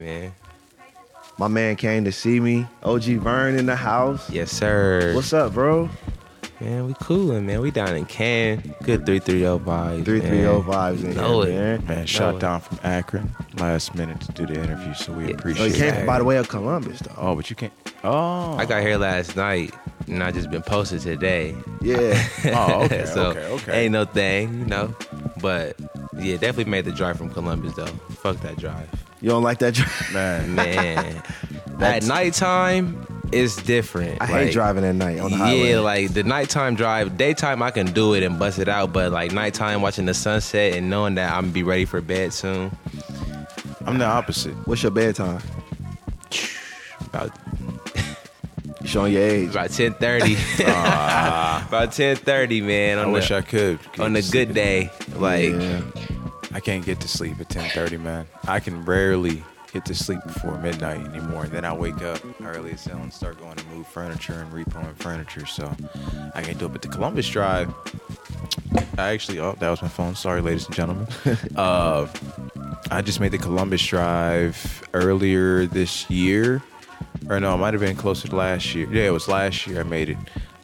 man. My man came to see me. OG Vern in the house. Yes, sir. What's up, bro? man? We coolin', man. We down in Can. Good 330 vibes. 330 man. Oh vibes in Know here, it. man. Man, Know shot it. down from Akron last minute to do the interview, so we Yeah. Oh, appreciate he came that. by the way of Columbus, though. Oh, but you can't. Oh, I got here last night, and I just been posted today. Yeah. Oh, okay, so okay, okay. ain't no thing, you know. But yeah, definitely made the drive from Columbus though. Fuck that drive, You don't like that? drive? man. man. At nighttime, it's different. I hate Like, driving at night on the highway. Yeah, like the nighttime drive. Daytime, I can do it and bust it out, but like nighttime, watching the sunset and knowing that I'm gonna be ready for bed soon. I'm the opposite. What's your bedtime? About You showing your age. about ten thirty. about ten thirty, man. I On wish I could. on a good day, like yeah. I can't get to sleep at 10:30, man. I can rarely get to sleep before midnight anymore. And then I wake up early as hell and start going to move furniture and repoing furniture. So I can't do it. But the Columbus Drive, I actually, oh, that was my phone. Sorry, ladies and gentlemen. uh, I just made the Columbus Drive earlier this year. Or no, it might have been closer to last year. Yeah, it was last year I made it.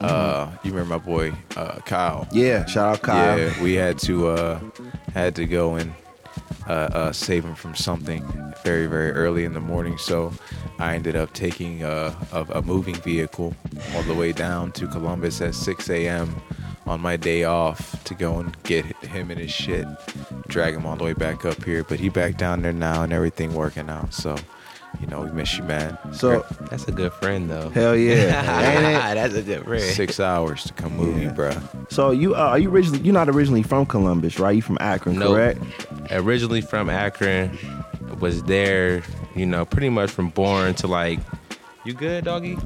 Uh, you remember my boy uh, Kyle? Yeah. Shout out Kyle. Yeah, we had to uh, had to go and uh, uh, save him from something very very early in the morning. So I ended up taking uh, a, a moving vehicle all the way down to Columbus at 6 a.m. on my day off to go and get him and his shit, drag him all the way back up here. But he back down there now and everything working out. So you know we miss you, man. So that's a good friend though. hell yeah, ain't it? that's a good friend. Six hours to come move me, Yeah. bruh. So you uh, are you originally you're not originally from Columbus, right? You from Akron, Nope. correct? Originally from Akron, was there, you know, pretty much from born to like. You good, doggy?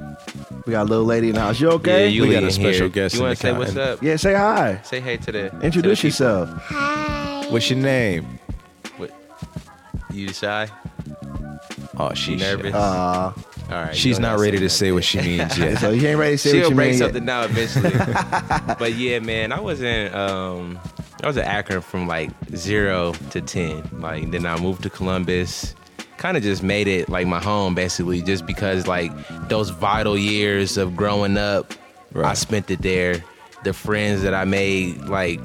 We got a little lady in the house. You okay? Yeah, you We got a leading special here. guest You wanna say what's up? Yeah, say hi. Say hey to the. Introduce to the people. yourself. What's your name? What? You shy? Oh, she's nervous? Uh, All right. She's don't ready to say what she means yet. so he ain't ready to say what She'll what you break mean. yet. something down eventually. but yeah, man, I wasn't. Um, I was an Akron from like zero to ten. Like then I moved to Columbus. Kind of just made it like my home, basically, just because like those vital years of growing up, I spent it there. The friends that I made, like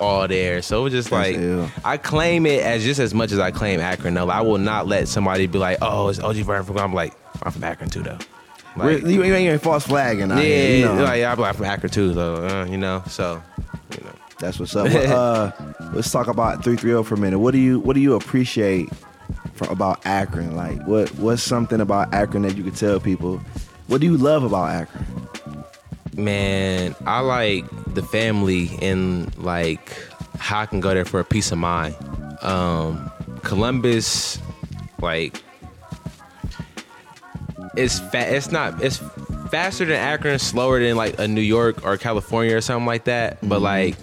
all there. So it was just like. I claim it as just as much as I claim Akron. Though I will not let somebody be like, "Oh, it's OG Vern from." I'm like, I'm from Akron too, though. Like, you, you ain't false flagging. yeah, here, you know. like, yeah, I'm from Akron too, though. Uh, you know, so you know, That's what's up. Well, uh, let's talk about three three zero for a minute. What do you What do you appreciate from, about Akron? Like, what What's something about Akron that you could tell people? What do you love about Akron? Man, I like the family and like how I can go there for a peace of mind. Um, Columbus, like, it's fa- It's not. It's faster than Akron, slower than like a New York or California or something like that. But like,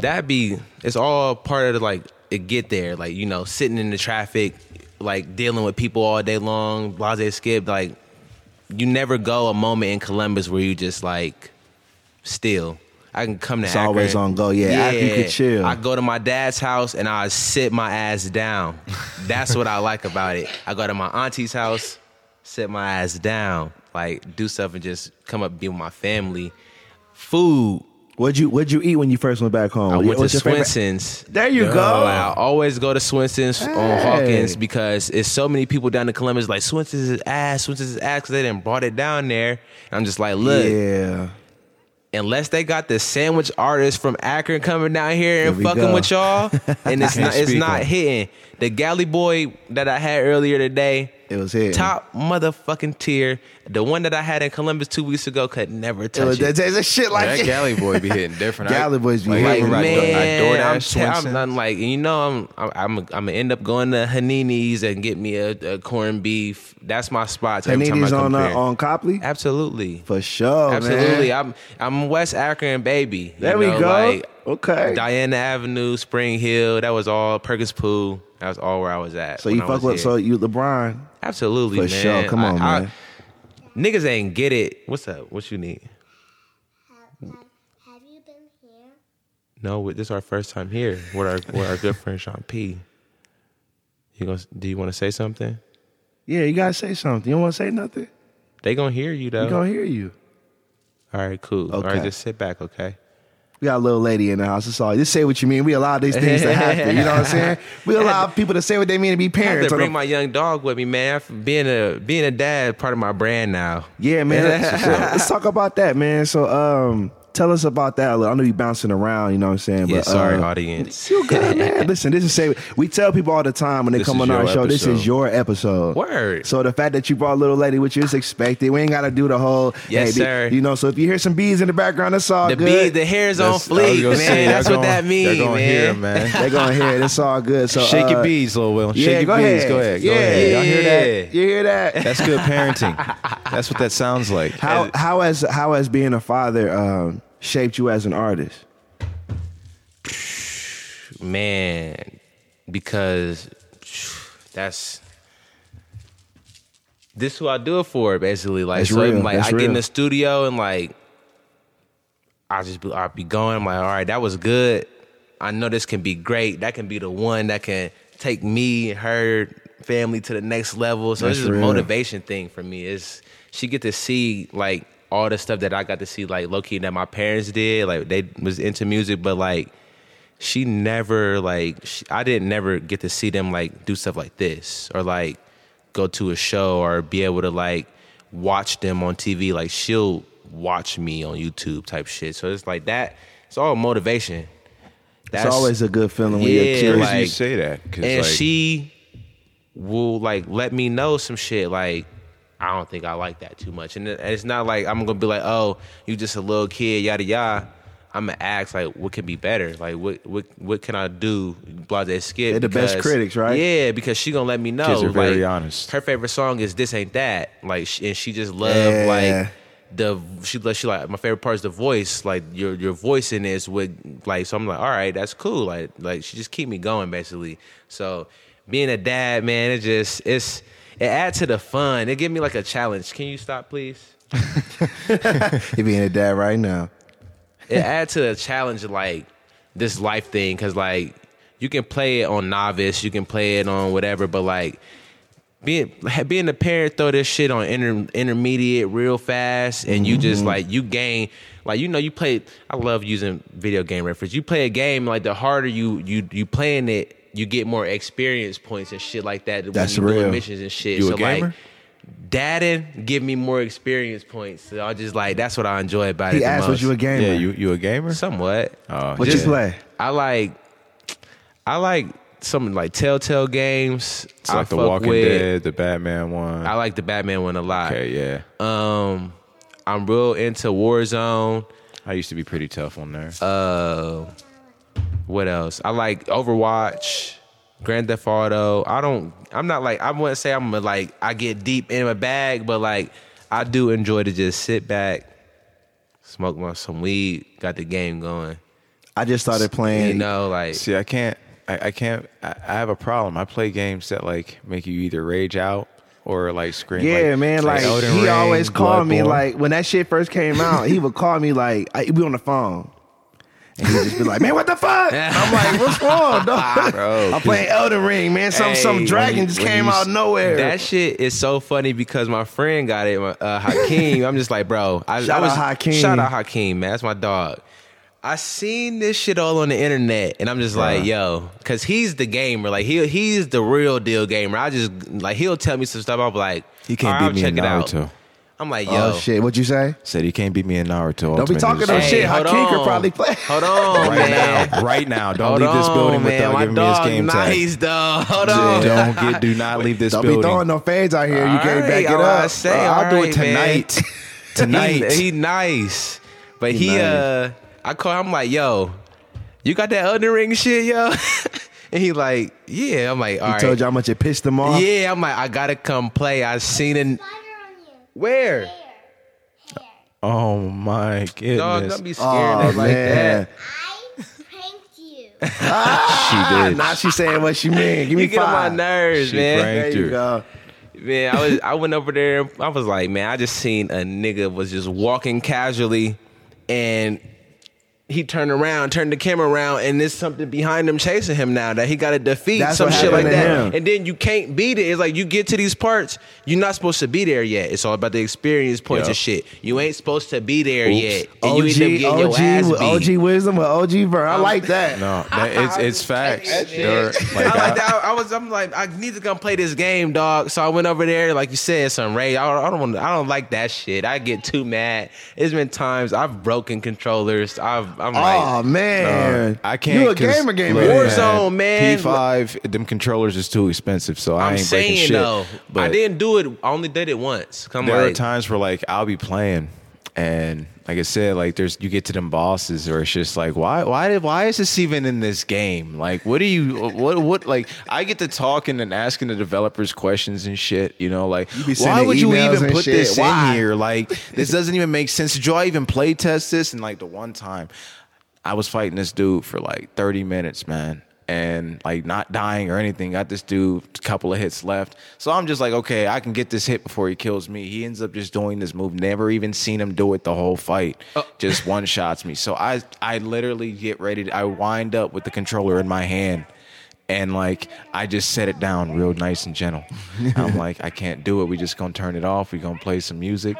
that be. It's all part of the like it get there. Like you know, sitting in the traffic, like dealing with people all day long. Blase skip. Like you never go a moment in Columbus where you just like still. I can come to It's Akron. always on go. Yeah, yeah. Akron can chill. I go to my dad's house and I sit my ass down. That's what I like about it. I go to my auntie's house, sit my ass down, like do stuff and just come up be with my family. Food. What'd you What'd you eat when you first went back home? I went to What's your favorite- There you go. I always go to Swenson's on Hawkins because it's so many people down in Columbus like Swenson's is ass, Swenson's is ass because they didn't brought it down there. And I'm just like, look, Yeah. unless they got the sandwich artist from Akron coming down here and Here fucking go. with y'all, and it's Can't it's not hitting. The Galley Boy that I had earlier today, It was hitting. top motherfucking tier. The one that I had in Columbus two weeks ago could never It was, touch it. there's a shit like that that. galley boy be hitting different. Galley boys be like, hitting. Like I remember I- man, I I'm, DoorDash t- I'm, Swenson's. I'm like you know I'm I'm I'm, I'm gonna end up going to Panini's and get me a, a corned beef. That's my spot. Every time I Panini's come on uh, on Copley Absolutely. for sure. Absolutely. man. I'm I'm West Akron baby. You There we know, go. Like, okay. Diana Avenue, Spring Hill. That was all Perkins Pool. That was all where I was at. so you fuck was with here. so you LeBron absolutely, for man. sure. Come on, I- man. niggas ain't get it. What's up? What you need? Have, have, have you been here? No, this is our first time here with our with our good friend Jean P. You gonna? Do you want to say something? Yeah, you gotta say something. You don't want to say nothing? They gonna hear you though. They gonna hear you. All right, cool. All Okay. right, just sit back, okay? We got a little lady in the house. It's all. Just say what you mean. We allow these things to happen. You know what I'm saying? We allow people to say what they mean to be I parents. to bring my young dog with me, man. Being a being a dad, part of my brand now. Yeah, man. Let's, let's talk about that, man. So, um, tell us about that. a little. I know you bouncing around. You know what I'm saying? Yeah, but, sorry, uh, audience. You good, man. Listen, this is say we tell people all the time when they This come on our your show. This is your episode. Word. So the fact that you brought a little lady with you is expected. We ain't got to do the whole. Yes, hey, sir. You know, so if you hear some bees in the background, that's all good. The good. bee, the hair's on That's- I fleek, man. say, That's what gonna- that means, man. They're gonna man. hear, man. They're gonna hear it. It's all good. So Shake uh, your bees, Lil Will. Shake Yeah, your go bees. ahead. Go ahead. Go Yeah, ahead. Y'all hear that? You hear that? That's good parenting. That's what that sounds like. How how has how has being a father um, shaped you as an artist? man, because that's this who I do it for, basically. Like, That's so real. like That's I get in the studio and like I just be, I be going. I'm like, all right, that was good. I know this can be great. That can be the one that can take me and her family to the next level. So That's this is a motivation thing for me. Is she get to see like all the stuff that I got to see, like low key that my parents did. Like they was into music, but like she never like she, I didn't never get to see them like do stuff like this or like go to a show or be able to like watch them on TV. Like she'll watch me on YouTube type shit. So it's like that. It's all motivation. It's always a good feeling when Yeah, you're curious. like- you say that. 'cause, and like, she will like let me know some shit like I don't think I like that too much. And it's not like I'm gonna be like, oh, you just a little kid, yada yada. I'm gonna ask like, what can be better? Like, what what what can I do? Blase skip. They're the best critics, right? Yeah, because she gonna let me know. Kids are very like, honest. Her favorite song is "This Ain't That." Like, and she just love Yeah. like the she she like my favorite part is the voice. Like your your voice in this with like so I'm like, all right, that's cool. Like like she just keep me going basically. So being a dad, man, it just it's it adds to the fun. It give me like a challenge. Can you stop, please? You're being a dad right now. it adds to the challenge of like this life thing because like you can play it on novice, you can play it on whatever, but like being being a parent throw this shit on inter, intermediate real fast, and you just mm-hmm. like you gain like you know you play. I love using video game reference. You play a game like the harder you you you playing it, you get more experience points and shit like that. when That's you doing real. missions and shit. You a so gamer? like. Dadding give me more experience points. So I just like that's what I enjoy about it. He asked was you a gamer? yeah, you you a gamer? Somewhat. Oh, what yeah. you play? I like. I like some like Telltale games. It's I like The fuck Walking with. Dead, the Batman one. I like the Batman one a lot. okay, yeah. Um, I'm real into Warzone. I used to be pretty tough on there. Uh, what else? I like Overwatch, Grand Theft Auto. I don't. I'm not like I wouldn't say I'm a, like I get deep in my bag, but like I do enjoy to just sit back, smoke my some weed, got the game going. I just started playing. You know, like See, I can't. I, I can't. I, I have a problem. I play games that like make you either rage out or like scream. Yeah, like, man. Like Elden he Ring, always called me. Like when that shit first came out, he would call me. Like I, we on the phone, and he'd just be like, "Man, what the fuck?" I'm like, "What's wrong, dog?" Bro, I'm playing Elden Ring, man. Some some Hey, dragon when you- just when came you out of nowhere. That shit is so funny because my friend got it, uh, Hakeem. I'm just like, bro. I, Shout I was, out Hakeem. Shout out Hakeem, man. That's my dog. I seen this shit all on the internet, and I'm just like, yo, because he's the gamer. Like he he's the real deal gamer. I just like he'll tell me some stuff. I'm like, He can't "All beat me I'll in check it out." Naruto. I'm like, yo, oh shit! What'd you say? Said he can't beat me in Naruto. Don't be talking no Storm. shit. hold Hakeem could on. probably play. Hold on, Right man. now, right now. Don't Hold leave this on, building man. without my giving me his dog game nice, tag. dog. Hold on. Don't get. Do not leave this building. Don't be building. throwing no fades out here. You can't right, back it all up. right, say, Uh, I'll do right, it man. tonight. Tonight. He, he nice, but He he, nice. uh, I call him like, yo, you got that Elden Ring shit, yo, and he like, yeah. I'm like, all He right, told you how much it pissed him off. yeah. I'm like, I gotta come play. I seen it. Spider on you. Where? Hair. Hair. oh my goodness. Dog, don't be scared Oh like man. that. I pranked you. she did. Now she's saying what she mean. Give me You get on my nerves, She man. pranked There you her. go. Man, I was I went over there. I was like, man, I just seen a nigga was just walking casually, and he turned around, turned the camera around, and there's something behind him chasing him now that he got to defeat That's some shit like that. him. And then you can't beat it. It's like you get to these parts, you're not supposed to be there yet. It's all about the experience points Yeah. of shit. You ain't supposed to be there Oops. yet, and you end up getting your OG, ass beat. OG wisdom with OG Vern. I um, like that. No, that, it's it's facts. They're- I like, like that. I, I was. I'm like, I need to come play this game, dog. So I went over there, like you said, some Ray. I don't. I don't, want, I don't like that shit. I get too mad. It's been times I've broken controllers. I've. I'm like, Oh man, I can't. You a gamer, gamer. look, Warzone, man. P5, them controllers is too expensive, so I I'm ain't breaking saying shit. though, I didn't do it. I only did it once. I'm there are times where like I'll be playing, and like I said, like there's you get to them bosses, or it's just like why why did why is this even in this game? Like what do you what what like I get to talking and asking the developers questions and shit. You know, like be why would you even put shit. this Why? in here? Like this doesn't even make sense. Did I even play test this? And like the one time I was fighting this dude for like 30 minutes, man. And like not dying or anything. Got this dude a couple of hits left. So I'm just like, okay, I can get this hit before he kills me. He ends up just doing this move. Never even seen him do it the whole fight. Oh. Just one shots me. So I I literally get ready. To, I wind up with the controller in my hand. And like I just set it down real nice and gentle. I'm like, I can't do it. We just gonna turn it off. We gonna play some music,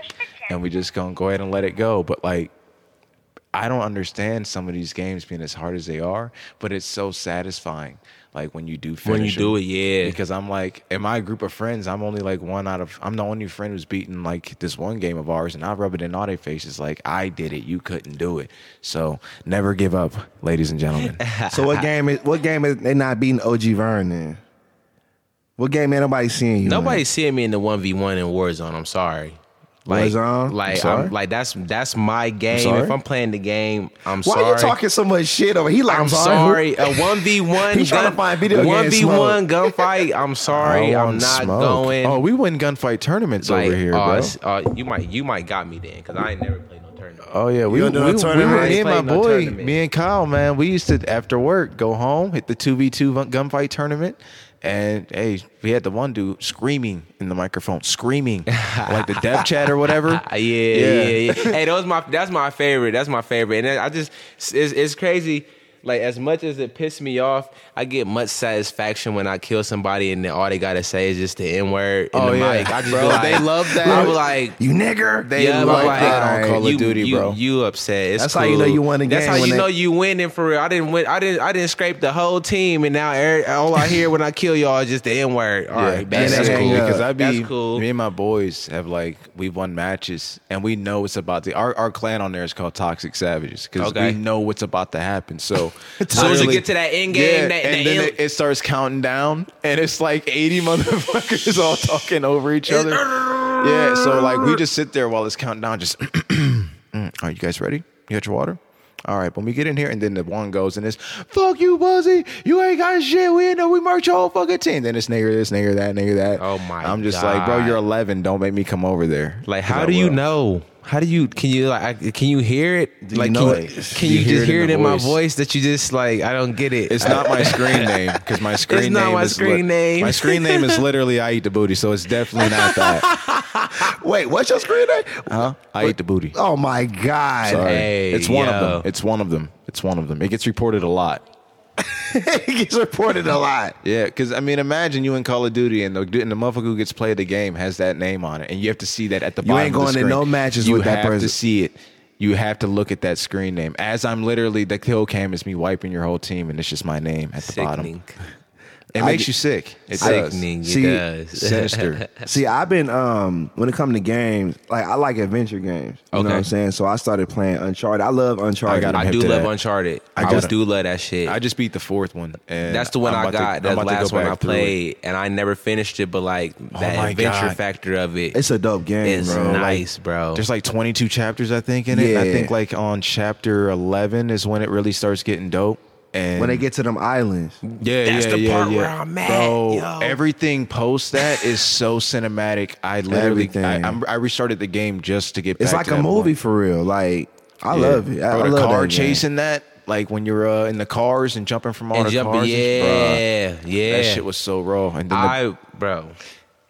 and we just gonna go ahead and let it go. But like I don't understand some of these games being as hard as they are, but it's so satisfying. Like when you do finish When you do it, yeah. Because I'm like, in my group of friends, I'm only like one out of. I'm the only friend who's beaten like this one game of ours, and I rub it in all their faces. Like I did it, you couldn't do it. So never give up, ladies and gentlemen. So what game is what game is they not beating OG Vern then? What game ain't nobody seeing you? in? Nobody's seeing me in the one v one in Warzone. I'm sorry. Like, Warzone? I'm like, sorry? I'm, like that's that's my game. sorry? If I'm playing the game, I'm sorry. Why sorry. you talking so much shit over? He like I'm sorry. A one v one. He tryna find video game One v one gunfight. I'm sorry. I'm not smoke. going. Oh, we win gunfight tournaments like, over here, uh, bro. uh, you might you might got me then because I ain't never played no tournament. Oh yeah, we, don't we, do we, were- I me and my no boy, tournament. me and Kyle, man, we used to after work go home, hit the two v two gunfight tournament, and hey, we had the one dude screaming in the microphone, screaming like the dev chat or whatever. Uh, yeah, yeah, yeah. hey, that was my that's my favorite. That's my favorite. And I just it's, it's crazy. Like as much as it pissed me off, I get much satisfaction when I kill somebody and then all they gotta say is just the N word in Oh, the yeah. mic. I just Bro, like, they love that. I was like, You nigger. They yeah, love but like, that on Call of you, Duty, you, bro. You upset? It's That's how you know cool. you won the That's how you they- know you winning for real. I didn't win. I didn't. I didn't scrape the whole team, and now every- all I hear when I kill y'all is just the N word. All right, that's, that's, cool. because I be That's cool. me and my boys have like we've won matches and we know it's about the our, our clan on there is called Toxic Savages because Okay. we know what's about to happen. So As soon as you get to that end game, yeah, that, and that then it, it starts counting down and it's like 80 motherfuckers all talking over each other. yeah, so like we just sit there while it's counting down, just Mm, are you guys ready? You got your water? All right, when we get in here, and then the one goes and it's fuck you, Buzzy. You ain't got shit. We ain't know we marked your whole fucking team. Then it's nigger this, nigger that, nigger that. Oh, my I'm just like, bro, you're 11. Don't make me come over there. Like, how I do you know? How do you can you like can you hear it? you like, know can, it? can You you, hear just it hear it in my voice. that you just like I don't get it. It's not my screen name because my screen not name my is screen name. My screen name is literally I eat the booty, so it's definitely not that. Wait, what's your screen name? Huh? I eat the booty. Oh my god! Sorry. Hey, it's one of them. It's one of them. It's one of them. It gets reported a lot. he gets reported a lot. Yeah, because I mean, imagine you in Call of Duty and the, and the motherfucker who gets played the game has that name on it, and you have to see that at the You bottom. ain't of the going to no matches you with that person. You have person. to see it. You have to look at that screen name. As I'm literally the kill cam is me wiping your whole team, and it's just my name at the bottom. Sickening. It I makes get- you sick. It does. Sickening. It See, does. Sinister. See, I've been um when it comes to games, like I like adventure games. You know what I'm saying? So I started playing Uncharted. I love Uncharted. I got I do love that. Uncharted. I I, got do love that shit. I just beat the fourth one, and That's the one I'm I to- got. That's the about go last one I through it. played, and I never finished it. But like that my adventure God. factor of it, It's a dope game, it's bro. Like, nice, bro. There's like 22 chapters, I think, in it. Yeah. I think like on chapter 11 is when it really starts getting dope. And when they get to them islands, yeah, That's yeah, the yeah, part yeah. where I'm at, Bro, yo. everything post that is so cinematic. I literally, Everything. I, I'm, I restarted the game just to get. it's back like to a that movie point. for real. Like I Yeah. love it. I, Bro, I the car that game. chasing that, like when you're uh, in the cars and jumping from all and the jump, cars. yeah, bruh, yeah. That shit was so raw. And then the, I, bro,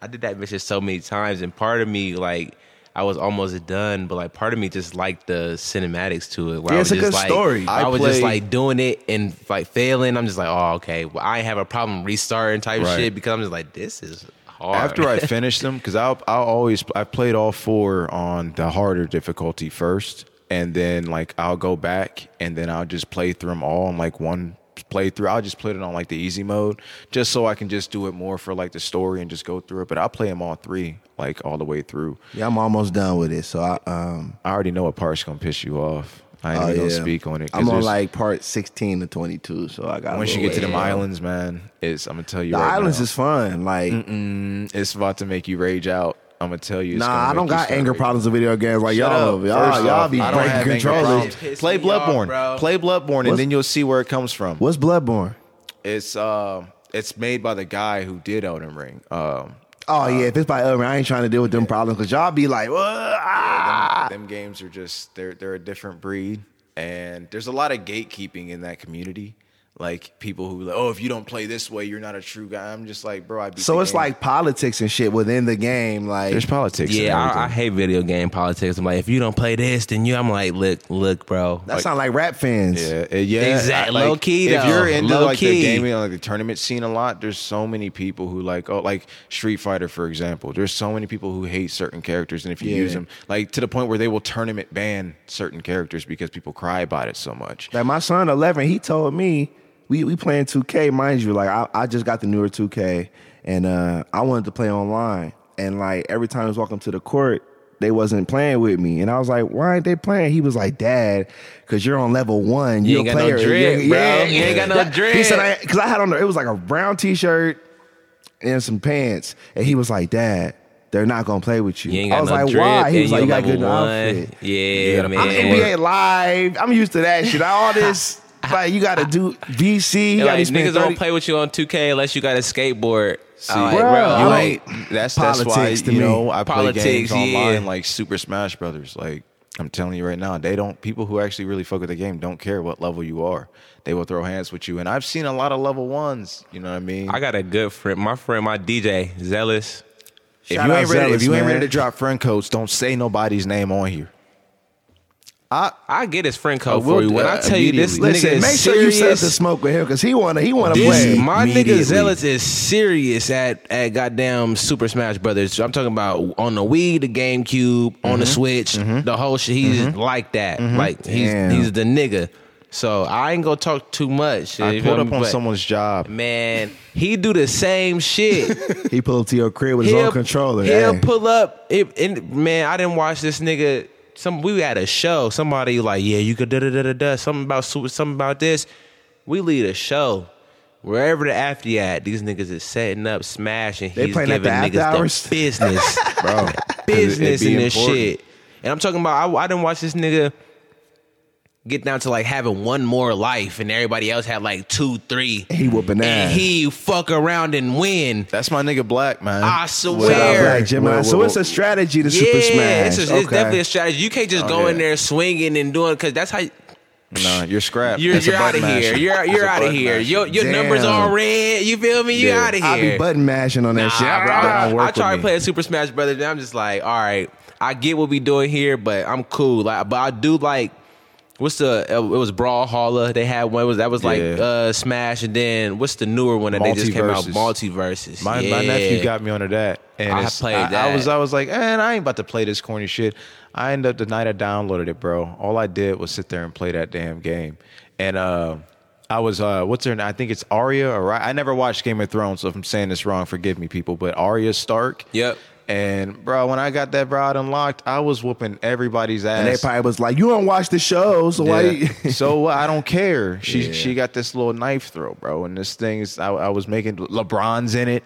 I did that mission so many times, and part of me, like, I was almost done, but like part of me just liked the cinematics to it. Where Yeah, I it's was a just good like, story. I, I was just like doing it and like failing. I'm just like, oh okay. Well, I have a problem restarting type Right. shit because I'm just like, this is hard. After I finish them, because I'll I'll always I played all four on the harder difficulty first, and then like I'll go back and then I'll just play through them all in like one playthrough. I'll just put it on like the easy mode, just so I can just do it more for like the story and just go through it. But I'll play them all three like all the way through. Yeah, I'm almost done with it. So I um I already know what part's gonna piss you off. I ain't oh, even gonna speak on it. I'm on like part 16 to 22, so I got. once you get to them islands, man, it's I'm gonna tell you. the right islands now, is fun. Like, it's about to make you rage out. I'm gonna tell you. it's nah, I don't got anger raging. problems with video games like Shut y'all. up. Y'all, First y'all off, be I breaking anger controllers. Play me off, Bloodborne. Play Bloodborne, What's- and then you'll see where it comes from. What's Bloodborne? It's uh, it's made by the guy who did Elden Ring. Um, Oh yeah, if it's by Elmer, I ain't trying to deal with them problems because y'all be like, "What?" Ah. them, them games are just they're they're a different breed, and there's a lot of gatekeeping in that community. Like people who like, oh, if you don't play this way, you're not a true guy. I'm just like, bro, I beat So the it's game. like politics and shit within the game. Like, there's politics. yeah, I, I hate video game politics. I'm like, if you don't play this, then you. I'm like, look, look, bro. that sound like rap fans. Yeah, yeah, Exact- I- like, low key, If you're into Low like key. the gaming, like the tournament scene a lot, there's so many people who like, oh, like Street Fighter, for example. There's so many people who hate certain characters, and if you Yeah. use them, like to the point where they will tournament ban certain characters because people cry about it so much. Like my son, 11, he told me we we playing 2K, mind you. Like I, I just got the newer 2K, and uh, I wanted to play online. And like every time I was walking to the court, they wasn't playing with me, and I was like, "Why ain't they playing?" He was like, "Dad, because you're on level one. You You're ain't a got no player. drip, Yeah, bro. yeah, You ain't got no That- He said, "Because I, had on the, it was like a brown T-shirt and some pants," and he was like, "Dad." They're not gonna play with you. You I was no like, drip. "Why?" He was like, you're got good one. outfit." Yeah, I'm man. I'm NBA Live. I'm used to that shit. All this, like, you got to do VC. You like, spend niggas don't play with you on 2K unless you got a skateboard. I'm like, Bro, bro, You ain't. That's that's why Politics to you me. know I play Politics, games online yeah. like Super Smash Brothers. Like I'm telling you right now, they don't. People who actually really fuck with the game don't care what level you are. They will throw hands with you, and I've seen a lot of level ones. You know what I mean? I got a good friend. My friend, my DJ, Zealous. if you out ain't ready, Zealous, if you ain't ready to drop friend codes, don't say nobody's name on here. I I get his friend code I will for you. do When I tell you this immediately. nigga is make sure you set serious. the smoke with him because he wanna he wanna This, play. my nigga immediately. Zealous is serious at at goddamn Super Smash Brothers. I'm talking about on the Wii, the GameCube, on Mm-hmm. the Switch, mm-hmm. the whole shit. He's mm-hmm. like that. Mm-hmm. Like he's Damn. he's the nigga. So I ain't gonna talk too much. I you feel pulled up me? on But, someone's job. Man, he do the same shit. He pulled up to your crib with his own controller. He'll Hey. pull up. It, and man, I didn't watch this nigga. Some we had a show. Somebody like, yeah, you could da da da da da. Something about something about this. We lead a show. Wherever the after at, these niggas is setting up, smashing. They He's playing giving the niggas hours? the business, Bro, business in this important. shit. And I'm talking about. I, I didn't watch this nigga get down to like having one more life, and everybody else had like two, three. He whooping ass. And he fuck around and win. That's my nigga Black man. I Shout out swear. Black Gemini. Well, so well, it's a strategy to Yeah, Super Smash. it's, a- it's Okay. definitely a strategy. You can't just Oh, go in there swinging and doing because that's how you- Nah, you're scrap. you're you're out of button here. You're you're out of here. masher. Your your Damn. numbers all red. You feel me? You Yeah. out of here. I here. be button mashing on that Nah, shit. bro, don't work I try with to me. play a Super Smash Brothers, and I'm just like, all right, I get what we doing here, but I'm cool. Like, but I do like. What's the? uh, It was Brawlhalla. They had one. Was that was like Yeah. uh, Smash, and then what's the newer one that they just came out? MultiVersus. MultiVersus. My, yeah. my nephew got me onto that, and I it's- played I, I that. was I was like, man, I ain't about to play this corny shit. I ended up the night I downloaded it, bro. All I did was sit there and play that damn game, and uh, I was uh, what's her name? I think it's Arya. Or I never watched Game of Thrones, so if I'm saying this wrong, forgive me, people. But Arya Stark. Yep. And bro, when I got that rod unlocked, I was whooping everybody's ass. And they probably was like, "You don't watch the show, so why?" Yeah. You? so? I don't care. She Yeah. she got this little knife throw, bro, and this thing is I, I was making LeBron's in it.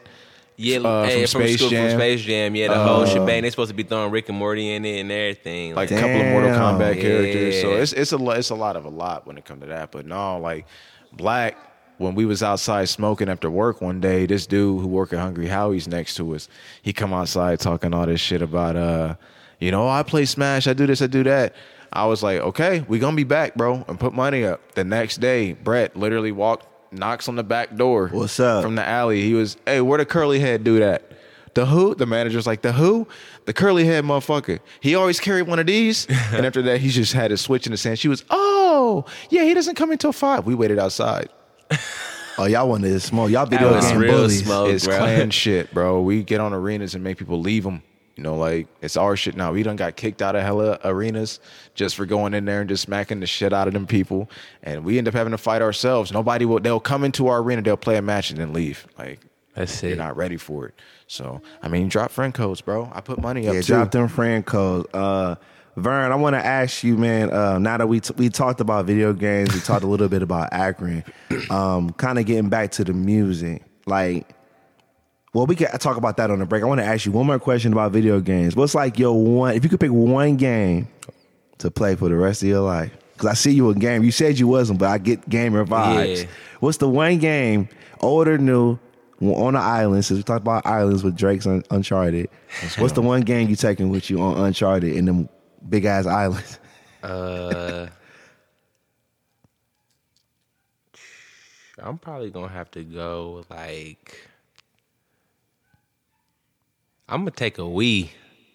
Yeah, uh, hey, from from, Space school, Jam. Uh, from Space Jam. Yeah, the whole shebang. They're supposed to be throwing Rick and Morty in it and everything. like Like, a couple of Mortal Damn. Kombat characters. So it's it's a lo- it's a lot of a lot when it comes to that. But no, like Black. When we was outside smoking after work one day, this dude who work at Hungry Howie's next to us, he come outside talking all this shit about uh, you know, I play Smash, I do this, I do that. I was like, okay, we gonna be back, bro, and put money up. The next day, Brett literally walked, knocks on the back door. What's up? From the alley. He was, hey, where the curly head dude at? The who? The manager's like, the who? The curly head motherfucker. He always carried one of these. and after that, he just had a switch in the sand. She was, oh, yeah, he doesn't come until five. We waited outside. Oh, y'all wanted to smoke. Y'all video was game real bullies. smoke. it's bro. clan shit, bro. We get on arenas and make people leave them. You know, like it's our shit now. We done got kicked out of hella arenas just for going in there and just smacking the shit out of them people, and we end up having to fight ourselves. Nobody will. They'll come into our arena, they'll play a match and then leave. Like That's you're it. not ready for it. So I mean, drop friend codes, bro. I put money up Yeah, too. drop them friend codes. Uh, Vern, I want to ask you, man. Uh, now that we t- we talked about video games, we talked a little bit about Akron. Um, kind of getting back to the music, like. Well, we can talk about that on the break. I want to ask you one more question about video games. What's like your one? If you could pick one game to play for the rest of your life, because I see you a game. You said you wasn't, but I get gamer vibes. Yeah. What's the one game, old or new, on the island? Since we talked about islands with Drake's Un- Uncharted, what's the one game you taking with you on Uncharted and them big ass islands? Uh, I'm probably gonna have to go like. I'm gonna take a Wii.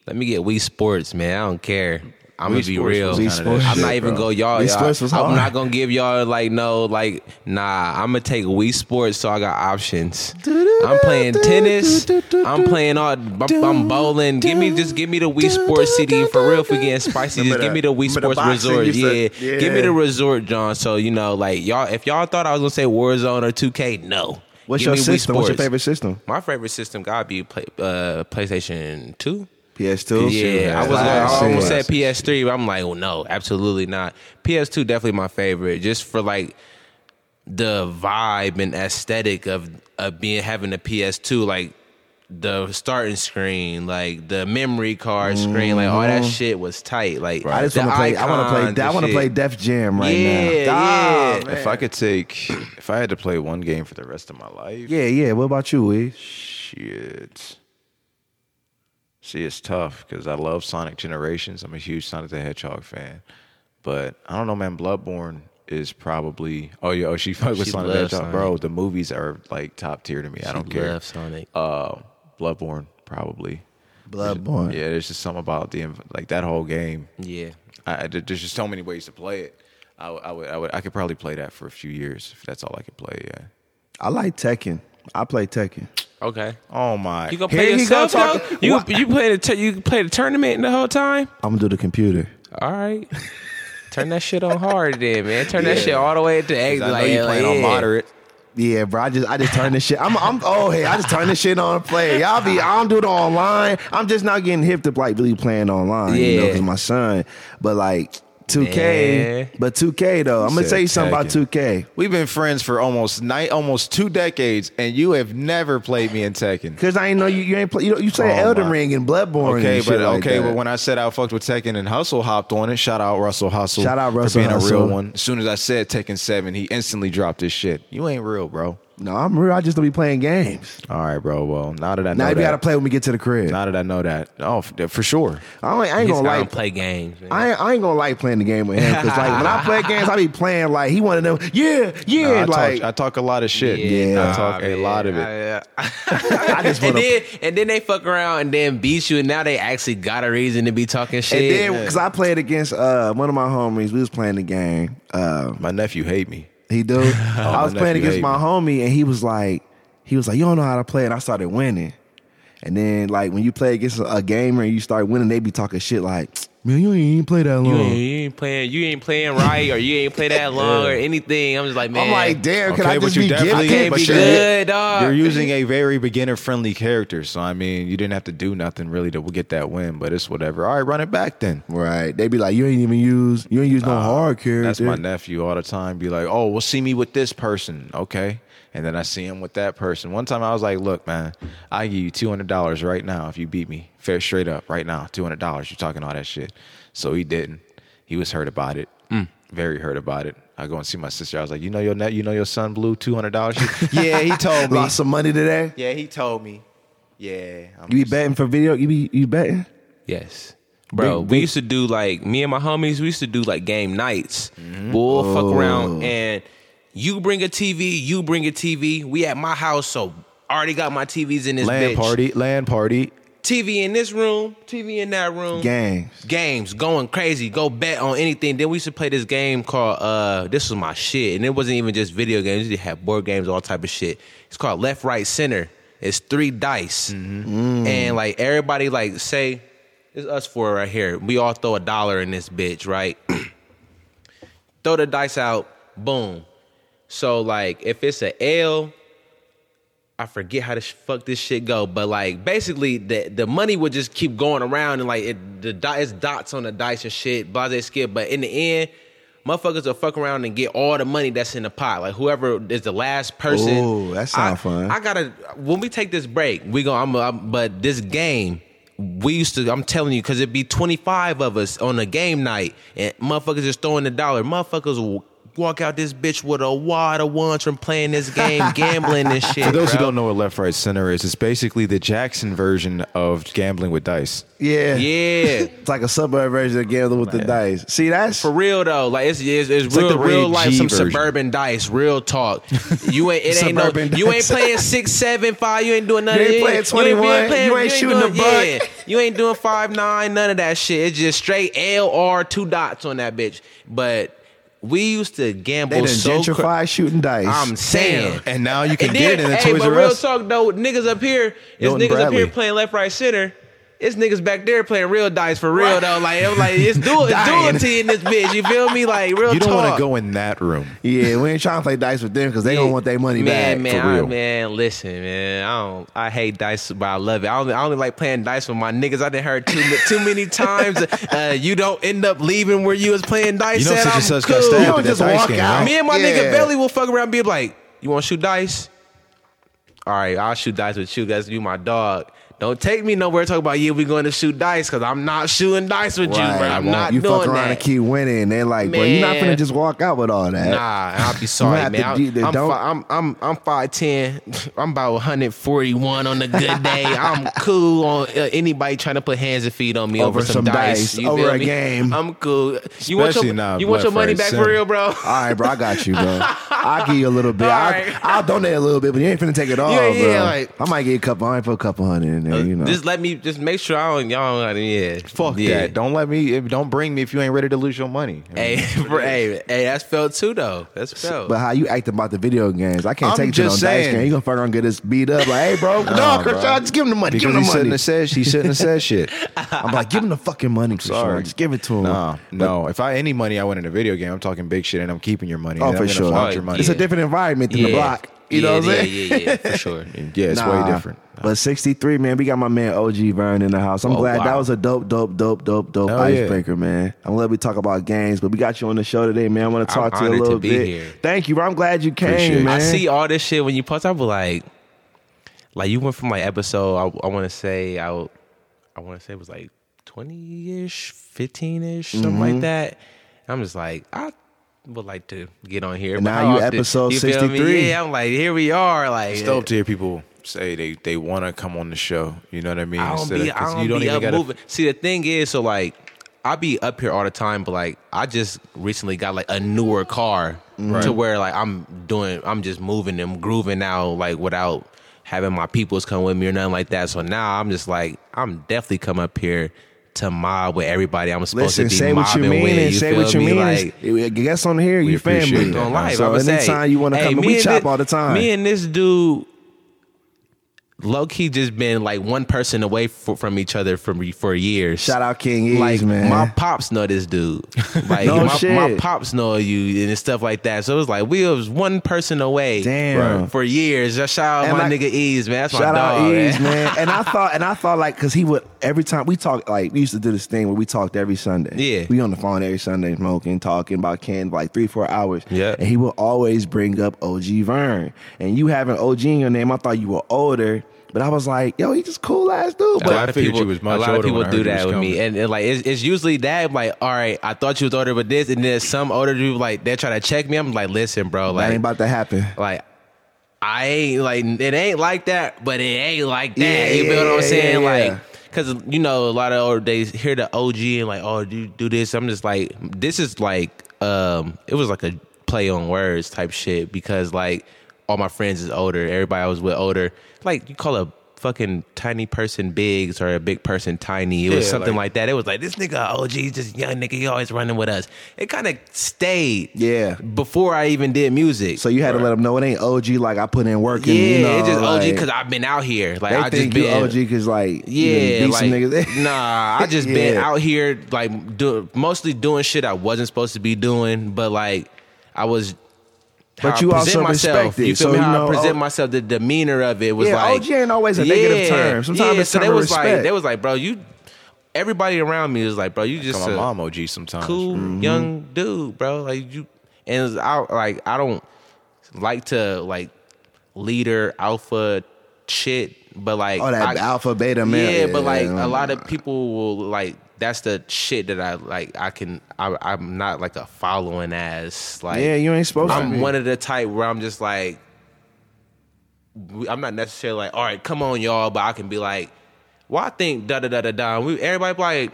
Let me get Wii Sports, man. I don't care. I'm gonna be real. kinda Sports I'm not shit, even bro. go y'all. Wii y'all- Sports was I'm hard. not gonna give y'all like no like nah. I'm gonna take Wii Sports so I got options. I'm playing tennis. I'm playing all. I'm, I'm bowling. Give me just give me the Wii Sports CD for real. If we getting spicy, just give me the Wii remember the Sports Resort. you Yeah. said? give me the Resort, John. So you know, like y'all, if y'all thought I was gonna say Warzone or 2K, no. What's Give your me Wii system? What's your Sports. favorite system? My favorite system gotta be play, uh, PlayStation Two. PS2. Yeah, I was gonna, I almost said PS3, but I'm like, well, no, absolutely not. PS2 definitely my favorite, just for like the vibe and aesthetic of of being having a PS2, like the starting screen, like the memory card screen, like all that shit was tight. Like I just want to play. I want to play. I want to play Def Jam right Yeah, now. Ah, yeah. man. If I could take, if I had to play one game for the rest of my life, Yeah, yeah. What about you, Wee? Shit. See, it's tough because I love Sonic Generations. I'm a huge Sonic the Hedgehog fan. But I don't know, man. Bloodborne is probably. Oh, yeah. Oh, she fuck with Sonic the Hedgehog. Sonic. Bro, the movies are like top tier to me. I don't care. love Sonic. Uh, Bloodborne, probably. Bloodborne. Yeah, there's just something about the like that whole game. Yeah. I, I- there's just so many ways to play it. I, I would, I would, I could probably play that for a few years if that's all I could play. Yeah. I like Tekken. I play Tekken. Okay. Oh my. You gonna Here play he go yourself though? talking- You What? you play the t- you play the tournament the whole time? I'm gonna do the computer. All right. Turn that shit on hard then, man. Turn that shit all the way to know like, you playing like, on moderate. Yeah, bro. I just I just turn this shit. I'm I'm oh hey, I just turn this shit on and play. Y'all be I don't do it online. I'm just not getting hip to like really playing online. You know, Yeah. cause my son. But like 2K, Man. but 2K though. I'm gonna tell you something about 2K. We've been friends for almost night, almost two decades, and you have never played me in Tekken. Cause I ain't know you you ain't play. You know you say Oh, Elden my. Ring and Bloodborne. Okay, and but shit like okay, that. but when I said I fucked with Tekken and Hustle hopped on it, shout out Russell Hustle. Shout out for Russell being a real one. As soon as I said Tekken Seven, he instantly dropped his shit. You ain't real, bro. No, I'm real. I just don't be playing games. All right, bro. Well, now that I know Now you gotta play when we get to the crib. now that I know that, oh, f- for sure. I ain't, I ain't He's gonna gonna like play games, man. I ain't, I ain't gonna like playing the game with him because like when I play games, I be playing like he one of them. Yeah, yeah, Nah, I, like talk, I talk a lot of shit. Yeah. I talk a lot of it. I- I just and wanna. then and then they fuck around and then beat you, and now they actually got a reason to be talking shit. and then because I played against uh, one of my homies, we was playing the game. Uh, My nephew hate me. He do. Oh, I was playing against my homie, and he was like, he was like, you don't know how to play, and I started winning. And then like when you play against a gamer and you start winning, they be talking shit like, man, you ain't even play that long. you ain't, you ain't playing, you ain't playing right, or you ain't play that long, or anything. I'm just like, man, I'm like, damn, can Okay, I but just you be definitely- I gifted? can't but be you're- good, dog. You're using a very beginner friendly character, so I mean, you didn't have to do nothing really to get that win, but it's whatever. All right, run it back then. Right? They be like, you ain't even use, you ain't use no hard character. That's my nephew all the time. Be like, oh, well, see me with this person, okay? And then I see him with that person. One time I was like, look, man, I give you two hundred dollars right now if you beat me, fair straight up, right now, two hundred dollars. You're talking all that shit. So he didn't. He was hurt about it. Mm. Very hurt about it. I go and see my sister. I was like, you know your net, you know your son blew two hundred dollars. yeah, he told me. Lost some money today. Yeah, he told me. Yeah, I'm You be just- betting for video? You be you betting? Yes. Bro, Big- we big- used to do like me and my homies. We used to do like game nights. We'll fuck around and you bring a TV, you bring a TV. We at my house, so Already got my TVs in this Land bitch. party, land party. TV in this room, TV in that room. Games. Games going crazy. Go bet on anything. Then we used to play this game called uh this was my shit. And it wasn't even just video games. We had board games, all type of shit. It's called left, right, center. It's three dice. And like everybody like say, it's us four right here. We all throw a dollar in this bitch, right? throw the dice out, boom. So like if it's a L, I forget how to fuck this shit go, but like basically the the money would just keep going around and like it, the di- it's dots on the dice and shit, blase skip. But in the end, motherfuckers will fuck around and get all the money that's in the pot. Like whoever is the last person. Ooh, that sound I- fun. I gotta when we take this break, we go. I'm, I'm but this game. We used to, I'm telling you, because it'd be 25 of us on a game night, and motherfuckers just throwing the dollar. Motherfuckers will walk out this bitch with a wad of ones from playing this game, gambling and shit. For those who don't know what left, right, center is, it's basically the Jackson version of gambling with dice. Yeah. Yeah. It's like a suburb version of gambling with the dice. See, that's For real though, like it's it's, it's, like real, the real life G some version. suburban dice, real talk. You ain't it ain't no Suburban you ain't playing six, seven, five. You ain't doing nothing. You of ain't that. playing 21, you ain't shooting doing, the buck. Yeah, you ain't doing five nine, none of that shit. It's just straight L R two dots on that bitch. But we used to gamble they done so. gentrify shooting dice. I'm saying. And now you can And get then, it in the hey, Toys but real talk though, niggas up here, Milton niggas up here playing left, right, center. It's niggas back there playing real dice for real though. Like I'm like it's dual, it's duality in this bitch. You feel me? Like real You don't want to go in that room. yeah, we ain't trying to play dice with them because they don't want their money man, back. Man, for I- real. man, listen, man. I don't. I hate dice, but I love it. I only, I only like playing dice with my niggas. I didn't heard too too many times. Uh, you don't end up leaving where you was playing dice. You know at. such I'm and such cool. got You stabbed don't just walk game, out. right? Me and my Yeah. nigga Belly will fuck around, and be like, "You want to shoot dice? All right, I'll shoot dice with you. That's you, my dog." Don't take me nowhere. Talk about yeah, we going to shoot dice because I'm not shooting dice with you, bro. Right, I'm won't- not you doing fuck around that. and keep winning. They're like, bro, you're not gonna just walk out with all that. Nah, I'll be sorry, man. to I'm, do, I'm, don't. fi- I'm I'm I'm five ten. I'm about 141 on a good day. I'm cool on uh, anybody trying to put hands and feet on me over, Over some, some dice. dice, over a me? game. I'm cool. You want your now, you want your money right, back for real, bro? All right, bro, I got you, bro. I'll give you a little bit. All I'll, right. I'll donate a little bit, but you ain't finna take it all, Yeah, yeah, bro. like- I might get a couple. I might put a couple hundred in there, Uh, you know. Just let me just make sure I don't y'all don't yeah. Fuck yeah. that. Don't let me. Don't bring me if you ain't ready to lose your money. I mean, Hey, bro, hey, hey, that's felt too though. That's felt. but how you act about the video games? I can't I'm take you to no just dice game. You gonna fuck around and get us beat up? Like, hey, bro, no, Nah, Krishan, bro. just give him the money. because give him he the shouldn't money. have said. He shouldn't have said shit. I'm like, give him the fucking money, Krishan. Sorry. Just give it to him. No, no. If I any money I win in a video game, I'm talking big shit, and I'm keeping your money. Oh, and for I'm gonna sure. Your money. It's a different environment than the block. You yeah, know what I'm yeah, saying? Yeah, yeah, for sure. yeah, it's Nah. way different. But 63, man, we got my man OG Vern in the house. I'm Oh, glad that was a dope, dope, dope, dope, dope yeah. icebreaker, man. I'm glad we talk about games, but we got you on the show today, man. I want to I'm talk to you a little bit. here. Thank you, bro. I'm glad you came, it. man. I see all this shit when you post. I be like, like you went from my episode. I, I want to say I, I want to say it was like twenty ish, fifteen ish, something Mm-hmm. like that. I'm just like I would like to get on here. And now you often- episode you 63. Yeah, I'm like here we are. Like It's dope to hear people say they, they want to come on the show. You know what I mean? I don't Instead be, of- I don't you don't be even up gotta- moving. See, the thing is, so like, I be up here all the time, but like, I just recently got like a newer car to where like I'm doing, I'm just moving and grooving now, like without having my peoples come with me or nothing like that. So now I'm just like, I'm definitely come up here to mob with everybody I'm supposed Listen, to be say what you mean with. and you say feel what you me? mean. Like, guess on here, you family. that. on live. So would say, anytime you want to hey, come, and we and chop thi- all the time. Me and this dude, low key, just been like one person away for, from each other for for years. Shout out King Ease, like man. my pops know this dude. Like No my, shit. my pops know you and stuff like that. So it was like we was one person away. Damn. Right. For years. Just shout out And my like- nigga Ease, man. That's my Shout dog. out Ease, man. man. And I thought, and I thought like, cause he would every time we talk, like we used to do this thing where we talked every Sunday. Yeah. we on the phone every Sunday, smoking, talking about Ken like three, four hours. Yeah. and he would always bring up OG Vern, and you having OG in your name, I thought you were older. But I was like, yo, he just cool ass dude. a lot of figured people, was much a lot of older people when do that was with me, and, and, like it's, it's usually that. I'm like, all right, I thought you was older, but this, and then some older dude like they try to check me. I'm like, listen, bro, that ain't about to happen. like I ain't like it ain't like that, but it ain't like that. Yeah, you feel what I'm saying? yeah, yeah. Like, cause you know a lot of older days hear the OG and like, oh, do do this. I'm just like, this is like, um, it was like a play on words type shit because like all my friends is older. Everybody I was with older. Like you call a fucking tiny person bigs or a big person tiny. It was Yeah, something like- like, that. It was like this nigga OG, just young nigga, he always running with us. It kind of stayed. Yeah. Before I even did music. So you had to let them know it ain't OG like I put in work. And, yeah, you know, it's just OG like, because I've been out here. Like I think just been OG because like yeah, like some niggas. nah. I just been out here like do, mostly doing shit I wasn't supposed to be doing, but like I was. How But I you present also myself. respect it, You feel so me? you know, I present oh- myself, the demeanor of it was Yeah, like OG ain't always a negative term. Sometimes yeah, it's so they of was like, respect. they was like, bro, you. Everybody around me was like, bro, you just Call my a mom OG sometimes. cool Mm-hmm. young dude, bro. Like you, and it's out like I don't like to like leader alpha shit, but like Oh, that I- alpha beta man. yeah, but like a lot of people will like that's the shit that I like. I can. I, I'm not like a following as like. Yeah, you ain't supposed to I'm be. one of the type where I'm just like. I'm not necessarily like, all right, come on, y'all, but I can be like, well, I think da da da da da. We everybody like,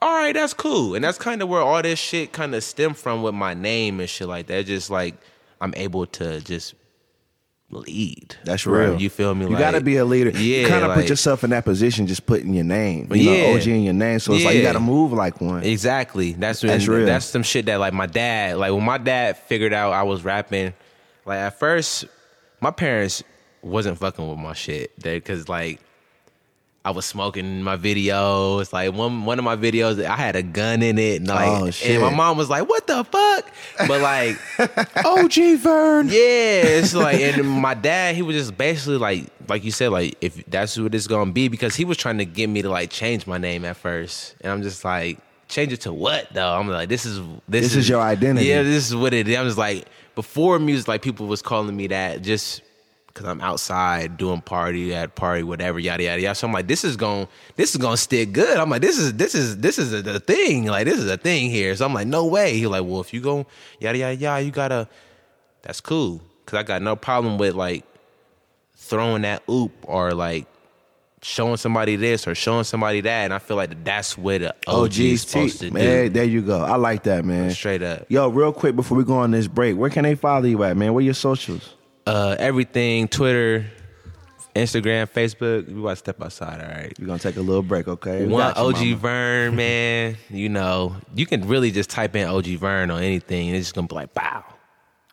all right, that's cool, and that's kind of where all this shit kind of stem from with my name and shit like that. Just like I'm able to just lead. That's Right, real. You feel me? You Like, got to be a leader. Yeah, you kind of like- put yourself in that position, just putting your name. You Yeah. know, OG in your name. So it's like you got to move like one. Exactly. That's That's that's real. That's some shit that like my dad. Like when my dad figured out I was rapping, like at first, my parents wasn't fucking with my shit. Because like I was smoking my videos. Like one one of my videos, I had a gun in it, and like, Oh, shit. and my mom was like, "What the fuck?" But like, OG Vern. yeah, it's like, and my dad, he was just basically like, like you said, like if that's what it's gonna be, because he was trying to get me to like change my name at first, and I'm just like, change it to what though? I'm like, this is this, This is your identity. Yeah, this is what it is. I'm just like, before music, like people was calling me that just because I'm outside doing party at party, whatever, yada yada yada. So I'm like, this is going, this is gonna stick good. I'm like, this is this is this is a, the thing. Like this is a thing here. So I'm like, no way. He like, well, if you go yada yada yada, you gotta. That's cool because I got no problem with like throwing that oop or like showing somebody this or showing somebody that, and I feel like that's where the OG is supposed to man, do. there you go. I like that, man. Straight up. Yo, real quick before we go on this break, where can they follow you at, man? Where your socials? Uh, everything, Twitter, Instagram, Facebook. We about to step outside, all right. We're gonna take a little break, okay? We One OG mama. Vern, man. You know, you can really just type in OG Vern on anything, and it's just gonna be like, wow.